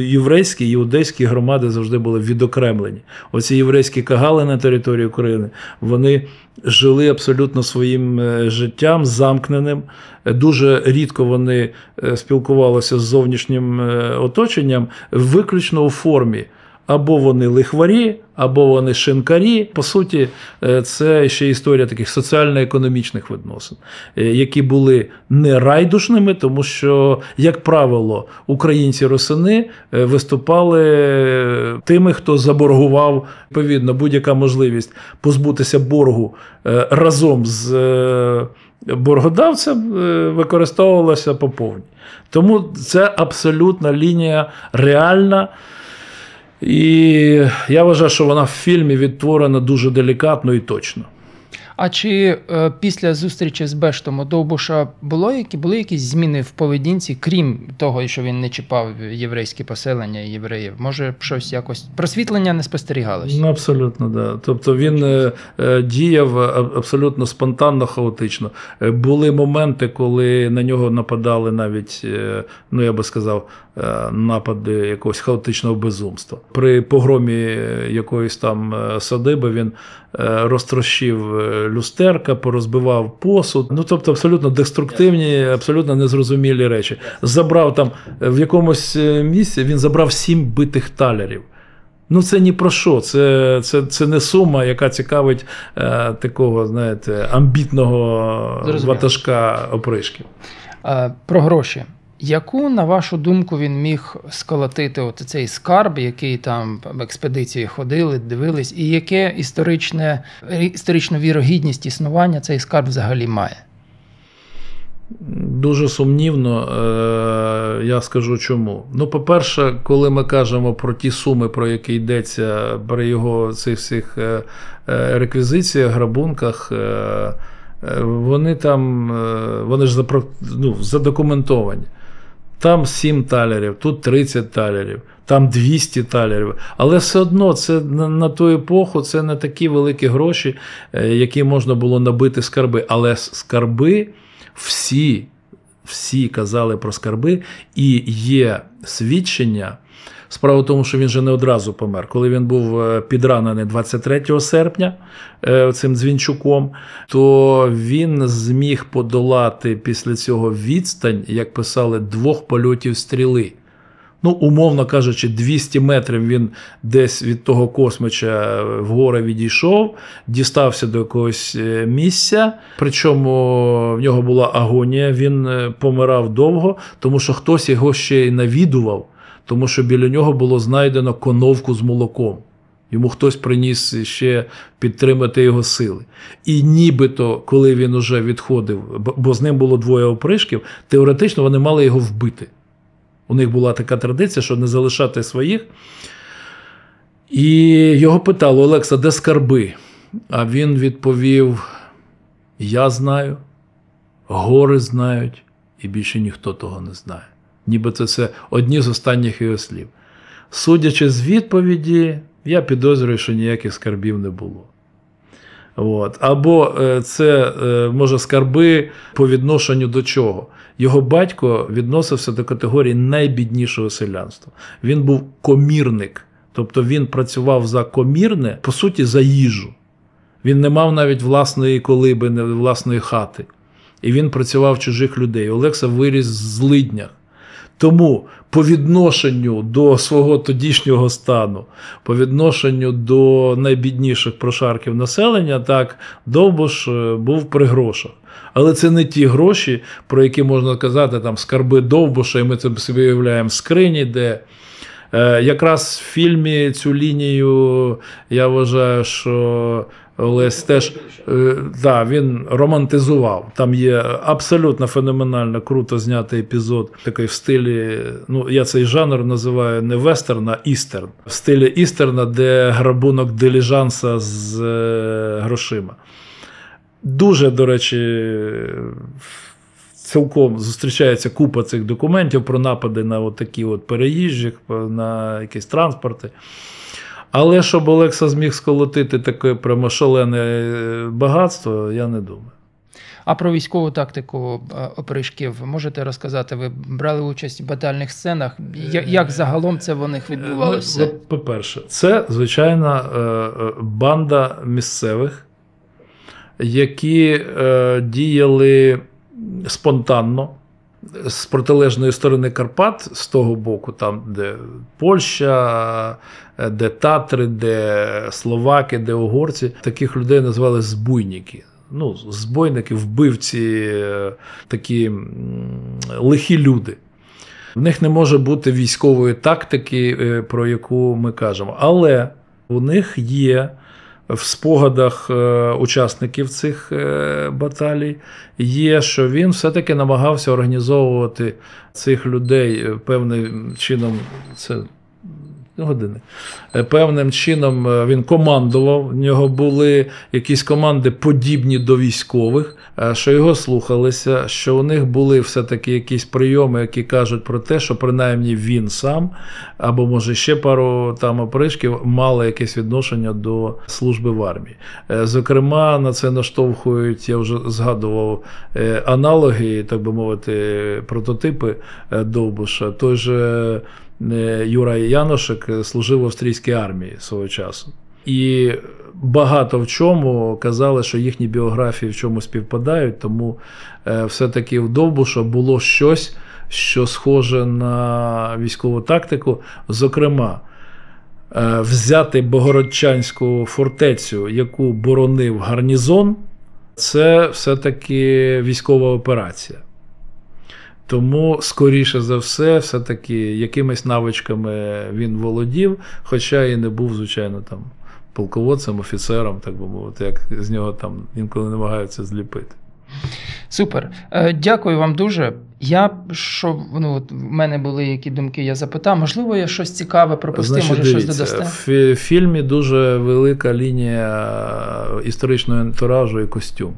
єврейські, іудейські громади завжди були відокремлені. Оці єврейські кагали на території України, вони жили абсолютно своїм життям замкненим. Дуже рідко вони спілкувалися з зовнішнім оточенням, виключно у формі. Або вони лихварі, або вони шинкарі. По суті, е, це ще історія таких соціально-економічних відносин, е, які були не райдушними, тому що, як правило, українці-росини е, виступали тими, хто заборгував відповідно будь-яка можливість позбутися боргу разом з боргодавцем використовувалася по повній. Тому це абсолютна лінія реальна. І я вважаю, що вона в фільмі відтворена дуже делікатно і точно. А чи е, після зустрічі з Бештом у Довбуша було які, були якісь зміни в поведінці, крім того, що він не чіпав єврейські поселення євреїв? Може, щось якось просвітлення не спостерігалось? Ну, абсолютно, да. Тобто він е, е, діяв абсолютно спонтанно, хаотично. Е, Були моменти, коли на нього нападали навіть, е, ну я би сказав, е, напади якогось хаотичного безумства. При погромі е, якоїсь там е, садиби він е, розтрощив е, люстерка, порозбивав посуд. Ну тобто абсолютно деструктивні, абсолютно незрозумілі речі. Забрав там е, в якомусь е, місці, він забрав сім битих талерів. Ну, це ні про що. Це, це, це не сума, яка цікавить е, такого, знаєте, амбітного Зрозуміло. ватажка опришків. Е, Про гроші. Яку, на вашу думку, він міг сколотити от цей скарб, який там в експедиції ходили, дивились, і яке історичне, історичну вірогідність існування цей скарб взагалі має? Дуже сумнівно, е, я скажу чому. Ну, по-перше, коли ми кажемо про ті суми, про які йдеться при його цих всіх е, е, реквізиціях, грабунках, вони там вони ж ну, задокументовані. Там 7 талерів, тут 30 талерів, там 200 талерів. Але все одно це на, ту епоху це не такі великі гроші, е, які можна було набити скарби. Але скарби всі, всі казали про скарби, і є свідчення. Справа в тому, що він же не одразу помер. Коли він був е, підранений 23 серпня е, цим дзвінчуком, то він зміг подолати після цього відстань, як писали, двох польотів стріли. Ну, умовно кажучи, 200 метрів він десь від того космича вгору відійшов, дістався до якогось е, місця. Причому в нього була агонія, він е, помирав довго, тому що хтось його ще й навідував, тому що біля нього було знайдено коновку з молоком. Йому хтось приніс ще підтримати його сили. І нібито, коли він уже відходив, бо- з ним було двоє опришків, теоретично вони мали його вбити. У них була така традиція, що не залишати своїх. І його питали: Олекса, де скарби? А він відповів: Я знаю, гори знають, і більше ніхто того не знає. Нібито це одні з останніх його слів. Судячи з відповіді, я підозрюю, що ніяких скарбів не було. От. Або е, це е, може скарби по відношенню до чого. Його батько відносився до категорії найбіднішого селянства. Він був комірник, тобто він працював за комірне, по суті, за їжу. Він не мав навіть власної колиби, власної хати. І він працював чужих людей. Олекса виріс в злиднях. Тому по відношенню до свого тодішнього стану, по відношенню до найбідніших прошарків населення, так, Довбуш е, був при грошах. Але це не ті гроші, про які можна казати, там скарби Довбуша, і ми це собі уявляємо в скрині, де е, якраз в фільмі цю лінію я вважаю, що Олесь теж е, да, він романтизував. Там є абсолютно феноменально круто знятий епізод, такий в стилі. Ну, я цей жанр називаю не вестерн, а істерн. В стилі істерна, де грабунок диліжанса з е, грошима. Дуже, до речі, цілком зустрічається купа цих документів про напади на от такі от переїжджих, на якісь транспорти. Але щоб Олекса зміг сколотити таке прямо шалене е, багатство, я не думаю. А про військову тактику е, опришків можете розказати? Ви брали участь в батальних сценах? Я- Як загалом це в них Ну, відбувалося? По-перше, це звичайна е, е, банда місцевих, які е, діяли спонтанно. З протилежної сторони Карпат, з того боку, там, де Польща, е, де Татри, де Словаки, де угорці, таких людей назвали збуйники. Ну, збойники, вбивці, е, такі лихі люди. В них не може бути військової тактики, е, про яку ми кажемо. Але у них є в спогадах е, учасників цих е, баталій, є, що він все-таки намагався організовувати цих людей е, певним чином. Це годинник. Е, Певним чином е, він командував. В нього були якісь команди подібні до військових, е, що його слухалися, що у них були все-таки якісь прийоми, які кажуть про те, що принаймні він сам, або може ще пару там опришків, мали якесь відношення до служби в армії. Зокрема, на це наштовхують, я вже згадував аналоги, так би мовити, прототипи Довбуша. Той же Юра Яношик е, служив в австрійській армії свого часу. І багато в чому казали, що їхні біографії в чому співпадають, тому е, все-таки в Довбуша було щось, що схоже на військову тактику. Зокрема, е, взяти Богородчанську фортецю, яку боронив гарнізон, це все-таки військова операція. Тому, скоріше за все, все-таки якимись навичками він володів, хоча і не був, звичайно, там полководцем, офіцером, так би мовити, як з нього там інколи намагаються зліпити. Супер. Е, Дякую вам дуже. Я що ну, от в мене були які думки, я запитав. Можливо, я щось цікаве пропустив, може щось дивіться, додасте. в фільмі дуже велика лінія історичного антуражу і костюм.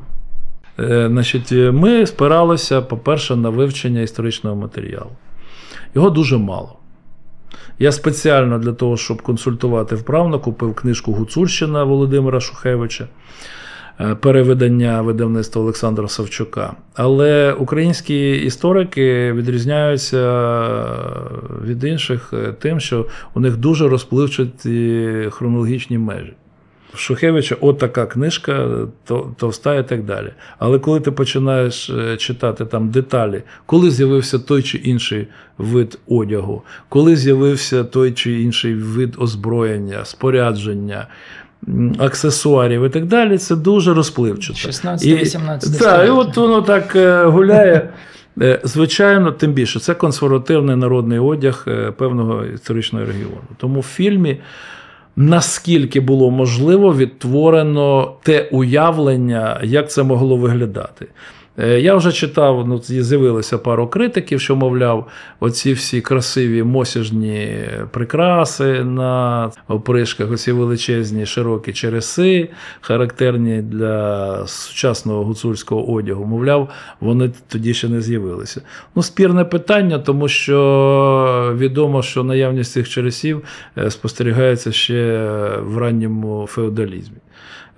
Е, Значить, е, ми спиралися, по-перше, на вивчення історичного матеріалу. Його дуже мало. Я спеціально для того, щоб консультувати вправно, купив книжку Гуцульщина Володимира Шухевича, е, перевидання видавництва Олександра Савчука. Але українські історики відрізняються від інших е, тим, що у них дуже розпливчаті хронологічні межі. Шухевича от така книжка, товста і так далі. Але коли ти починаєш е, читати там деталі, коли з'явився той чи інший вид одягу, коли з'явився той чи інший вид озброєння, спорядження, аксесуарів і так далі, це дуже розпливчато. 16-18 Так, і от воно так е, гуляє. Е, Звичайно, тим більше, це консервативний народний одяг певного історичного регіону. Тому в фільмі, наскільки було можливо, відтворено те уявлення, як це могло виглядати. Е, Я вже читав, ну з'явилося пару критиків, що, мовляв, оці всі красиві мосяжні прикраси на опришках, оці величезні широкі череси, характерні для сучасного гуцульського одягу. Мовляв, вони тоді ще не з'явилися. Ну, спірне питання, тому що відомо, що наявність цих чересів е, спостерігається ще в ранньому феодалізмі.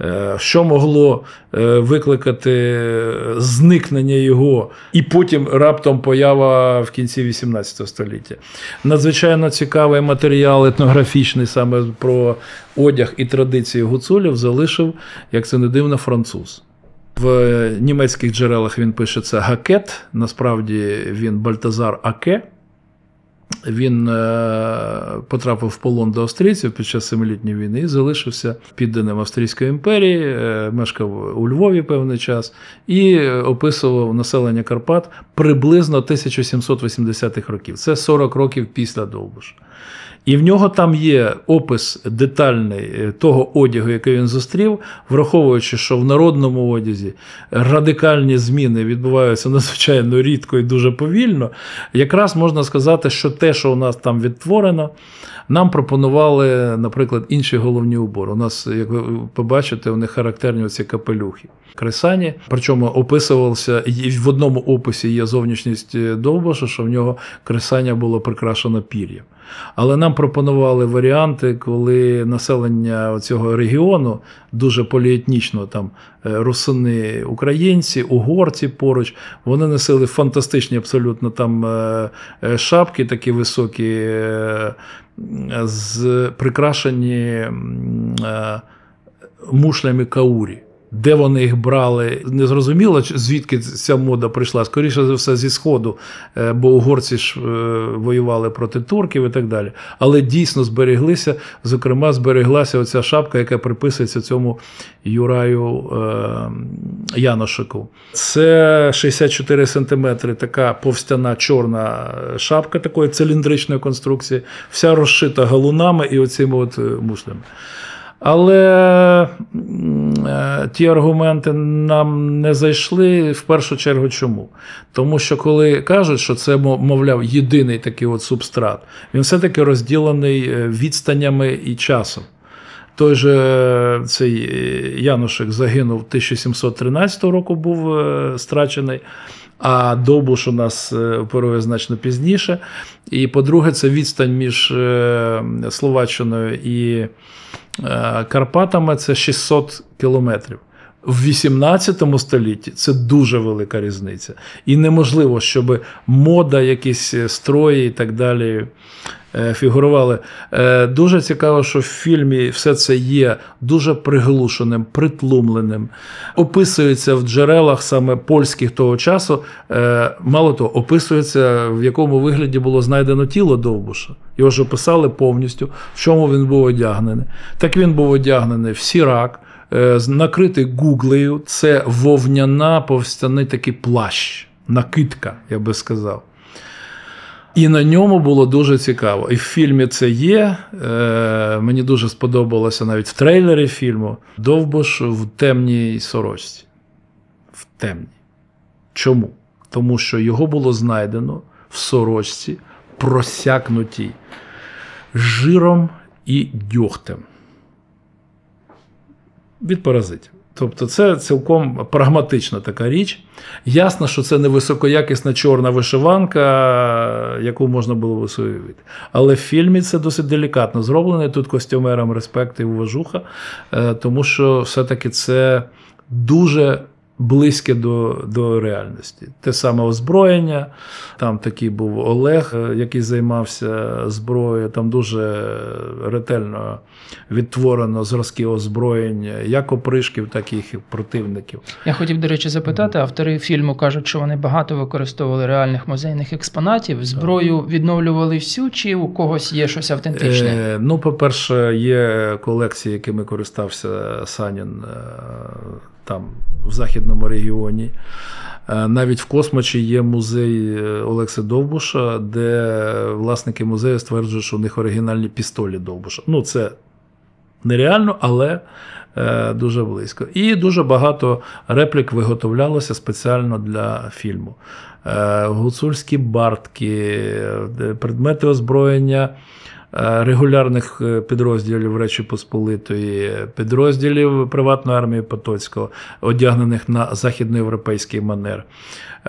Е, Що могло е, викликати зникнення його, і потім раптом поява в кінці 18 століття. Надзвичайно цікавий матеріал етнографічний саме про одяг і традиції гуцулів залишив, як це не дивно, француз. В німецьких джерелах він пише це Гакет, насправді він Бальтазар Аке. Він е, потрапив в полон до австрійців під час Семилітньої війни і залишився підданим Австрійської імперії, е, мешкав у Львові певний час і описував населення Карпат приблизно 1780-х років. Це 40 років після Довбуша. І в нього там є опис детальний е, того одягу, який він зустрів, враховуючи, що в народному одязі радикальні зміни відбуваються надзвичайно рідко і дуже повільно. Якраз можна сказати, що те, що у нас там відтворено, нам пропонували, наприклад, інші головні убори. У нас, як ви побачите, них характерні оці капелюхи. Кресані, причому описувався, і в одному описі є зовнішність Довбуша, що в нього кресання було прикрашено пір'ям. Але нам пропонували варіанти, коли населення цього регіону дуже поліетнічно, там е, русини українці, угорці поруч, вони носили фантастичні абсолютно там е, е, шапки, такі високі, з прикрашені мушлями каурі. Де вони їх брали, не зрозуміло, звідки ця мода прийшла. Скоріше за все, зі Сходу, е, бо угорці ж е, воювали проти турків і так далі. Але дійсно збереглися, зокрема, збереглася оця шапка, яка приписується цьому Юраю е, Яношику. Це 64 сантиметри, така повстяна чорна шапка такої циліндричної конструкції, вся розшита галунами і оцими от мушлями. Але е, ті аргументи нам не зайшли в першу чергу. Чому? Тому що коли кажуть, що це, мовляв, єдиний такий от субстрат, він все-таки розділений е, відстанями і часом. Той же е, цей Янушек загинув 1713 року, був страчений, а Довбуш у нас оперує значно пізніше. І по-друге, це відстань між Словаччиною і Карпатами це 600 кілометрів. В 18 столітті це дуже велика різниця. І неможливо, щоб мода, якісь строї і так далі е, фігурували. Е, Дуже цікаво, що в фільмі все це є дуже приглушеним, притлумленим. Описується в джерелах саме польських того часу. Е, Мало того, описується, в якому вигляді було знайдено тіло Довбуша. Його ж описали повністю, в чому він був одягнений. Так він був одягнений в сірак, е, накритий гуглею. Це вовняна повстяний такий плащ, накидка, я би сказав. І на ньому було дуже цікаво. І в фільмі це є. Е, мені дуже сподобалося навіть в трейлері фільму. Довбуш в темній сорочці. В темній. Чому? Тому що його було знайдено в сорочці, просякнутій жиром і дьогтем. Від паразитів. Тобто це цілком прагматична така річ. Ясно, що це не високоякісна чорна вишиванка, яку можна було уявити. Але в фільмі це досить делікатно зроблено. Тут костюмерам респект і уважуха, е, тому що все-таки це дуже близьке до, до реальності. Те саме озброєння. Там такий був Олег, е, який займався зброєю. Там дуже ретельно відтворено зразки озброєння, як опришків, так і їх противників. Я хотів, до речі, запитати, автори фільму кажуть, що вони багато використовували реальних музейних експонатів. Зброю відновлювали всю, чи у когось є щось автентичне? Е, ну, по-перше, є колекції, якими користався Санін е, там, в західному регіоні. Е, Навіть в Космочі є музей е, Олекси Довбуша, де власники музею стверджують, що у них оригінальні пістолі Довбуша. Ну, це нереально, але е, дуже близько. І дуже багато реплік виготовлялося спеціально для фільму. Гуцульські бартки, предмети озброєння. Е, Регулярних е, підрозділів Речі Посполитої, підрозділів Приватної армії Потоцького, одягнених на західноєвропейський манер.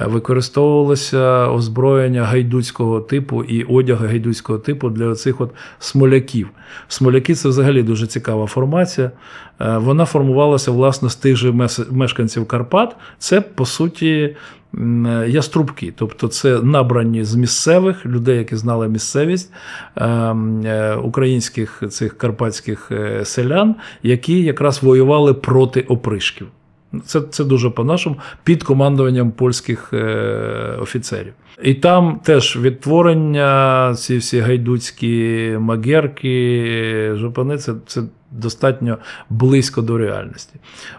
Використовувалося озброєння гайдуцького типу і одяг гайдуцького типу для оцих от смоляків. Смоляки це взагалі дуже цікава формація. Е, Вона формувалася власне з тих же мешканців Карпат. Це по суті е, яструбки, тобто це набрані з місцевих людей, які знали місцевість е, українських цих карпатських селян, які якраз воювали проти опришків. Це, це дуже по-нашому під командуванням польських е, офіцерів. І там теж відтворення, ці всі гайдуцькі магерки, жупани, це, це достатньо близько до реальності.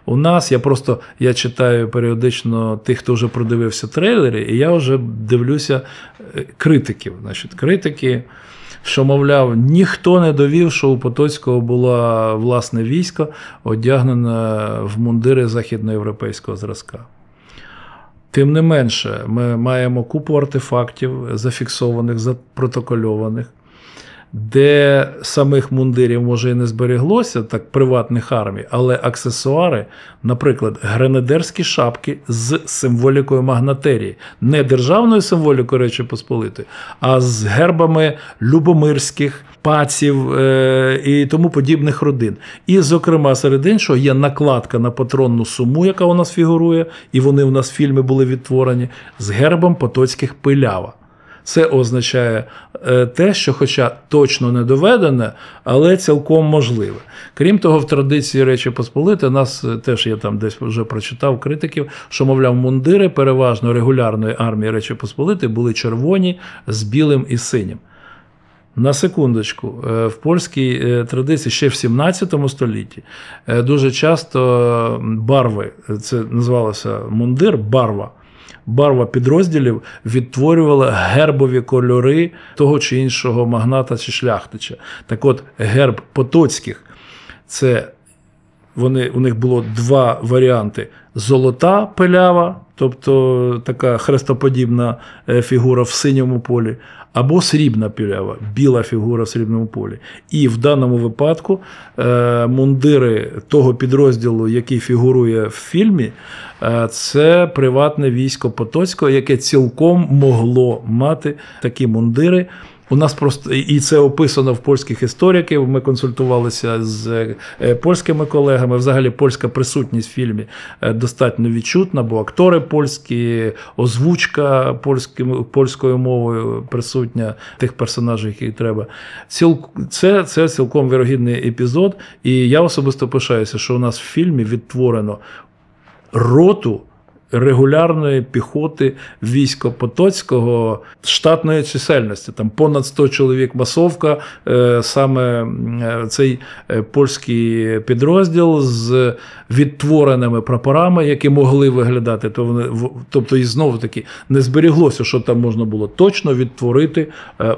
У нас я просто я читаю періодично тих, хто вже продивився трейлери, і я вже дивлюся е, критиків. Значить, критики. Що, мовляв, ніхто не довів, що у Потоцького було власне військо, одягнене в мундири західноєвропейського зразка. Тим не менше, ми маємо купу артефактів, зафіксованих, запротокольованих, де самих мундирів може і не збереглося, так приватних армій, але аксесуари, наприклад, гренадерські шапки з символікою магнатерії, не державною символікою Речі Посполитої, а з гербами любомирських. Паців е, і тому подібних родин. І, зокрема, серед іншого є накладка на патронну суму, яка у нас фігурує, і вони у нас в фільмі були відтворені, з гербом потоцьких пилява. Це означає е, те, що, хоча точно не доведене, але цілком можливе. Крім того, в традиції Речі Посполити нас е, теж я там десь вже прочитав критиків, що, мовляв, мундири переважно регулярної армії Речі Посполити були червоні з білим і синім. На секундочку, е, в польській традиції ще в 17 столітті дуже часто барви, це називалося мундир, барва. Барва підрозділів відтворювала гербові кольори того чи іншого магната чи шляхтича. Так от, герб потоцьких Це вони, у них було два варіанти: золота пилява, тобто така хрестоподібна е, фігура в синьому полі, або срібна пилява, біла фігура в срібному полі. І в даному випадку е, мундири того підрозділу, який фігурує в фільмі, е, це приватне військо Потоцького, яке цілком могло мати такі мундири. У нас просто і це описано в польських істориків. Ми консультувалися з е, польськими колегами. Взагалі, польська присутність в фільмі е, достатньо відчутна, бо актори польські, озвучка польським, польською мовою присутня тих персонажів, які треба. Це, це цілком вірогідний епізод. І я особисто пишаюся, що у нас в фільмі відтворено роту регулярної піхоти війська Потоцького штатної чисельності. Там понад 100 чоловік масовка, е, саме е, цей е, польський підрозділ з відтвореними прапорами, які могли виглядати. Тобто, і знову таки не зберіглося, що там можна було точно відтворити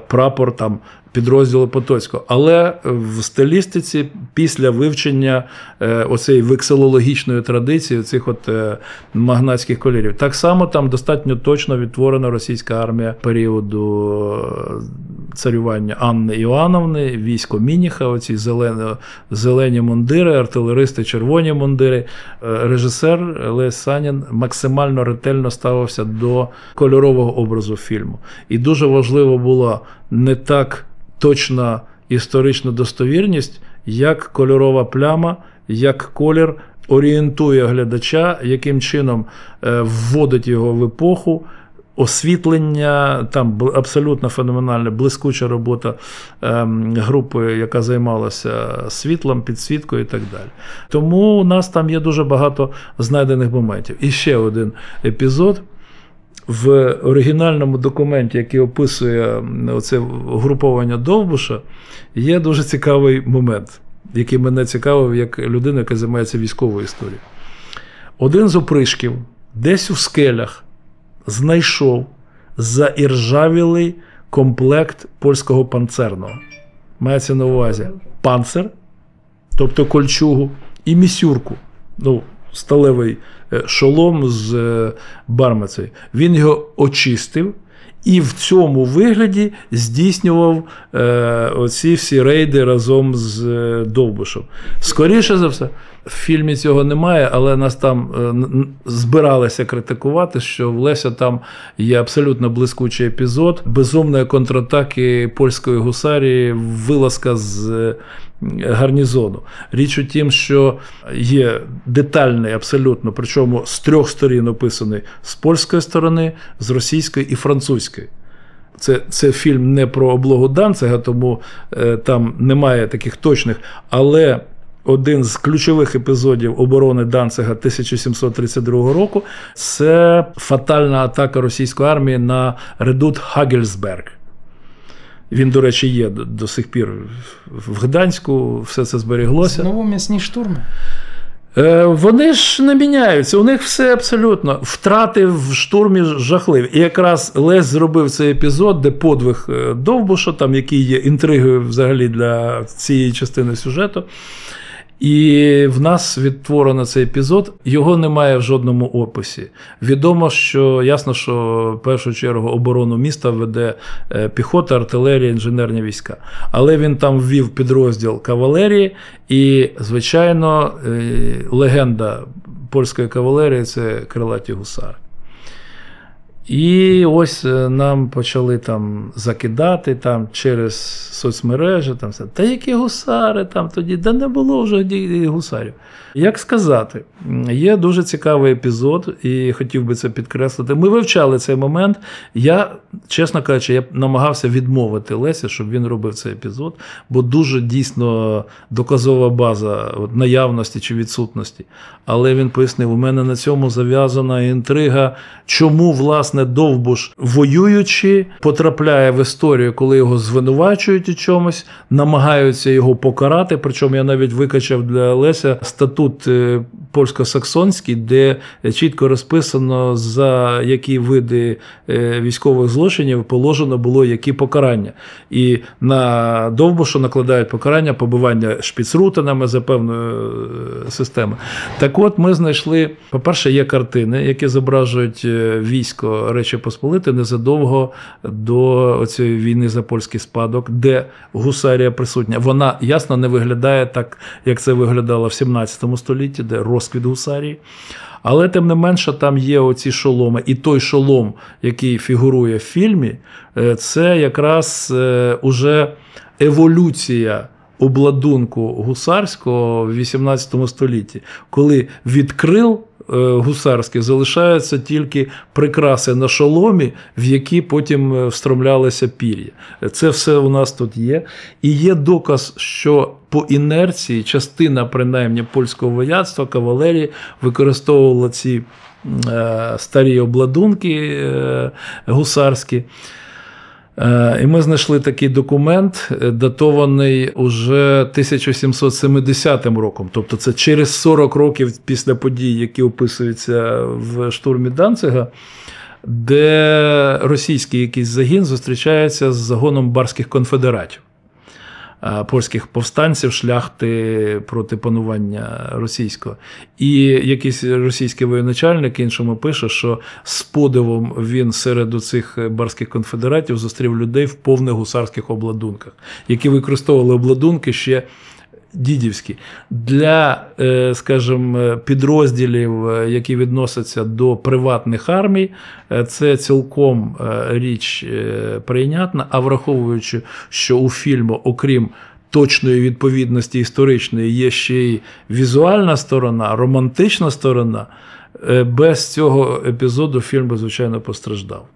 прапор там підрозділу Потоцького. Але в стилістиці після вивчення е, оцеї векселологічної традиції, цих от е, магнатських кольорів, так само там достатньо точно відтворена російська армія періоду е, царювання Анни Іоанновни, військо Мініха, оці зелені, зелені мундири, артилеристи, червоні мундири. Режисер Лесь Санін максимально ретельно ставився до кольорового образу фільму. І дуже важливо було не так точна історична достовірність, як кольорова пляма, як колір орієнтує глядача, яким чином е, вводить його в епоху. Освітлення, там абсолютно феноменальна, блискуча робота ем, групи, яка займалася світлом, підсвіткою і так далі. Тому у нас там є дуже багато знайдених моментів. І ще один епізод в оригінальному документі, який описує оце груповання Довбуша, є дуже цікавий момент, який мене цікавив як людина, яка займається військовою історією. Один з опришків десь у скелях знайшов заіржавілий комплект польського панцерного. Мається на увазі панцер, тобто кольчугу, і місюрку. Ну, сталевий е, шолом з е, бармицею. Він його очистив. І в цьому вигляді здійснював е, оці всі рейди разом з е, Довбушем. Скоріше за все, в фільмі цього немає, але нас там е, збиралися критикувати, що в Леся там є абсолютно блискучий епізод безумної контратаки польської гусарії, вилазка з гарнізону. Річ у тім, що є детальний абсолютно, причому з трьох сторін описаний з польської сторони, з російської і французької. Це це фільм не про облогу Данцига, тому е, там немає таких точних. Але один з ключових епізодів оборони Данцига 1732 року це фатальна атака російської армії на редут Хагельсберг. Він, до речі, є до, сих пір в Гданську, все це зберіглося. Знову м'ясні штурми. Е, вони ж не міняються, у них все абсолютно втрати в штурмі жахливі. І якраз Лесь зробив цей епізод, де подвиг е, Довбуша, там який є інтригою взагалі для цієї частини сюжету. І в нас відтворено цей епізод, його немає в жодному описі. Відомо, що ясно, що в першу чергу оборону міста веде е, піхота, артилерія, інженерні війська. Але він там ввів підрозділ кавалерії, і, звичайно, е, легенда польської кавалерії це крилаті гусари. І ось е, нам почали там закидати там через соцмережі. Там. Та які гусари там тоді? Да не було вже гусарів. Як сказати, є дуже цікавий епізод, і хотів би це підкреслити. Ми вивчали цей момент. Я, чесно кажучи, я намагався відмовити Леся, щоб він робив цей епізод, бо дуже дійсно доказова база наявності чи відсутності. Але він пояснив: у мене на цьому зав'язана інтрига, чому власне Довбуш, воюючи, потрапляє в історію, коли його звинувачують у чомусь, намагаються його покарати. Причому я навіть викачав для Леся статут е, польсько-саксонський, де чітко розписано, за які види е, військових злочинів положено було які покарання. І на Довбушу накладають покарання побивання шпіцрутинами за певною е, системою. Так от ми знайшли, по-перше, є картини, які зображують військо Речі Посполити незадовго до цієї війни за польський спадок, де гусарія присутня. Вона ясно не виглядає так, як це виглядало в 17 столітті, де розквіт гусарії. Але тим не менше, там є оці шоломи. І той шолом, який фігурує в фільмі, е, це якраз е, уже еволюція обладунку гусарського в 18 столітті, коли від крил е, гусарських залишаються тільки прикраси на шоломі, в які потім е, встромлялися пір'я. Це все у нас тут є. І є доказ, що по інерції частина, принаймні, польського вояцтва, кавалерії використовувала ці е, старі обладунки е, гусарські. Е, І ми знайшли такий документ, е, датований уже 1770 роком. Тобто це через 40 років після подій, які описуються в штурмі Данцига, де російський якийсь загін зустрічається з загоном барських конфедератів. Е, Польських повстанців, шляхти проти панування російського. І якийсь російський воєначальник іншому пише, що з подивом він серед цих барських конфедератів зустрів людей в повних гусарських обладунках, які використовували обладунки ще дідівські. Для, скажем, скажімо, підрозділів, е, які відносяться до приватних армій, е, це цілком е, річ е, прийнятна, а враховуючи, що у фільму, окрім точної відповідності історичної, є ще й візуальна сторона, романтична сторона. Е, Без цього епізоду фільм би, звичайно, постраждав.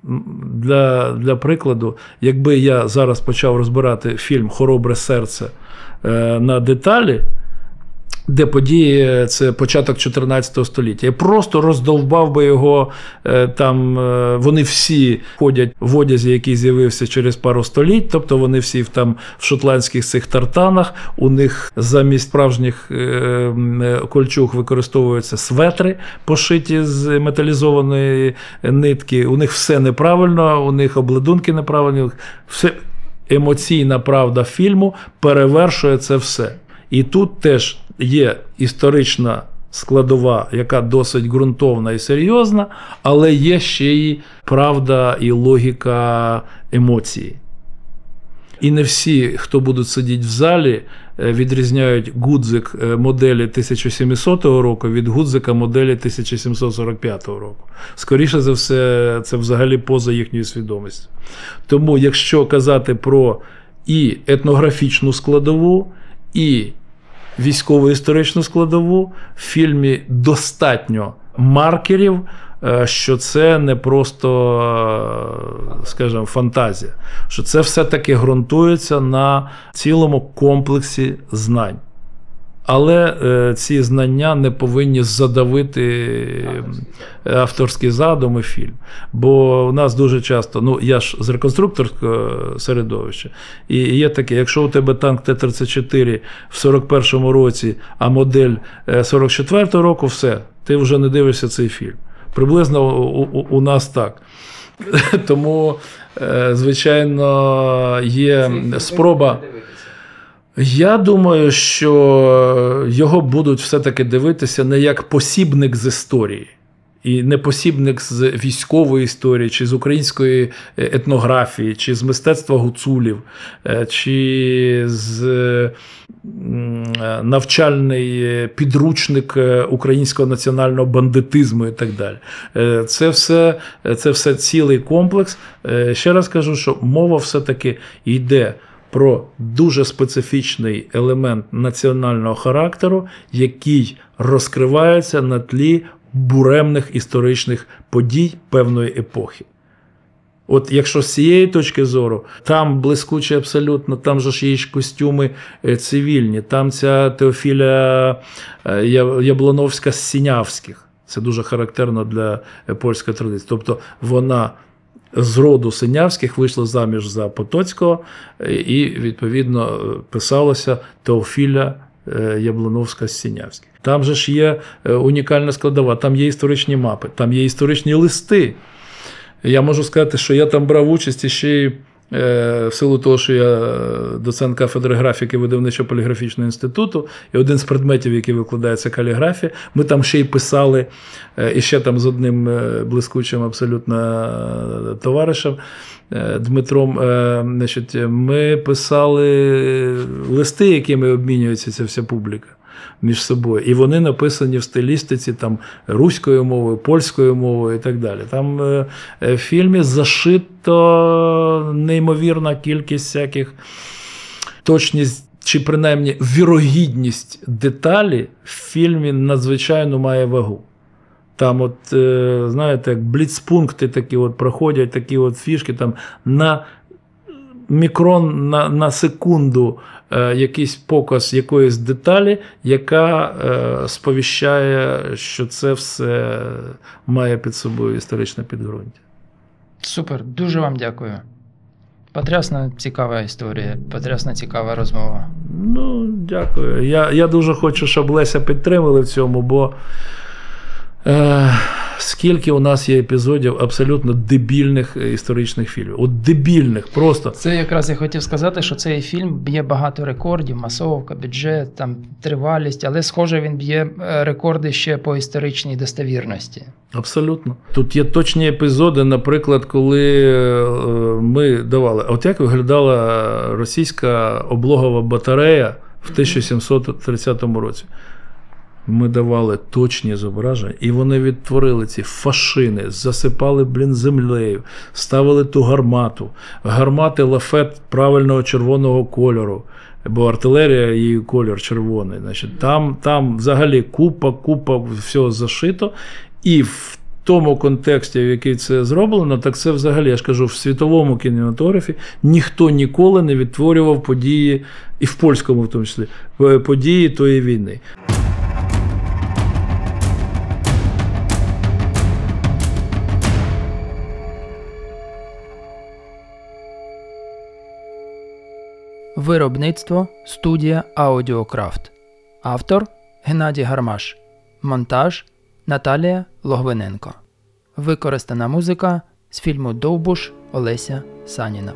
Для, для прикладу, якби я зараз почав розбирати фільм Хоробре серце е, на деталі, де події це початок 14 століття. Я просто роздовбав би його е, там. е, Вони всі ходять в одязі, який з'явився через пару століть. Тобто вони всі в там в шотландських цих тартанах. У них замість справжніх е, е, кольчуг використовуються светри, пошиті з металізованої нитки. У них все неправильно, у них обладунки неправильні. Все емоційна правда фільму перевершує це все. І тут теж є історична складова, яка досить ґрунтовна і серйозна, але є ще й правда і логіка емоції. І не всі, хто будуть сидіти в залі, е, відрізняють гудзик е, моделі 1700 року від гудзика моделі 1745 року. Скоріше за все, це взагалі поза їхньою свідомістю. Тому, якщо казати про і етнографічну складову, і військово-історичну складову, в фільмі достатньо маркерів, е, що це не просто, е, скажімо, фантазія, що це все-таки ґрунтується на цілому комплексі знань. Але е, ці знання не повинні задавити е, авторський задум і фільм. Бо у нас дуже часто, ну я ж з реконструкторського середовища, і є таке, якщо у тебе танк Т-34 в 41-му році, а модель е, 44-го року, все, ти вже не дивишся цей фільм. Приблизно у, у, у нас так. (laughs) Тому, е, звичайно, є спроба. Я думаю, що його будуть все-таки дивитися не як посібник з історії, і не посібник з військової історії, чи з української етнографії, чи з мистецтва гуцулів, е, чи з навчальний підручник е, українського національного бандитизму і так далі. Е, Це все, це все цілий комплекс. Е, Ще раз кажу, що мова все-таки йде про дуже специфічний елемент національного характеру, який розкривається на тлі буремних історичних подій певної епохи. От якщо з цієї точки зору, там блискуче абсолютно, там же ж є костюми е, цивільні, там ця Теофіля е, Яблоновська з Сінявських. Це дуже характерно для е, польської традиції. Тобто вона з роду Синявських вийшла заміж за Потоцького, е, і, відповідно, писалася писалося Теофіля е, Яблоновська Сінявський. Там же ж є е, унікальна складова, там є історичні мапи, там є історичні листи. Я можу сказати, що я там брав участь і ще е, в силу того, що я доцент кафедри графіки видавничо-поліграфічного інституту, і один з предметів, який викладається каліграфія, ми там ще й писали, е, і ще там з одним е, блискучим абсолютно е, товаришем е, Дмитром. е, Значить, ми писали листи, якими обмінюється ця вся публіка між собою. І вони написані в стилістиці там, руською мовою, польською мовою і так далі. Там е, е, в фільмі зашито неймовірна кількість всяких точність. Чи принаймні вірогідність деталі в фільмі надзвичайно має вагу. Там, от, е, знаєте, як бліцпункти такі от проходять, такі от фішки там на мікрон на, на секунду е, якийсь показ якоїсь деталі, яка е, сповіщає, що це все має під собою історичне підґрунтя. Супер, дуже вам дякую. Потрясна цікава історія, потрясна цікава розмова. Ну, дякую. Я, я дуже хочу, щоб Леся підтримали в цьому, бо. Е, Скільки у нас є епізодів абсолютно дебільних е, історичних фільмів? От дебільних, просто. Це якраз я хотів сказати, що цей фільм б'є багато рекордів, масовка, бюджет, там тривалість, але схоже, він б'є е, рекорди ще по історичній достовірності. Абсолютно. Тут є точні епізоди, наприклад, коли е, ми давали, от як виглядала російська облогова батарея в 1730 році. Ми давали точні зображення, і вони відтворили ці фашини, засипали блін землею, ставили ту гармату. Гармати лафет правильного червоного кольору, бо артилерія її колір червоний. Значить, Там там взагалі купа, купа всього зашито. І в тому контексті, в який це зроблено, так це взагалі, я ж кажу, в світовому кінематографі ніхто ніколи не відтворював події, і в польському в тому числі, події тої війни. Виробництво студія Аудіокрафт. Автор Геннадій Гармаш. Монтаж Наталія Логвиненко. Використана музика з фільму Довбуш Олеся Саніна.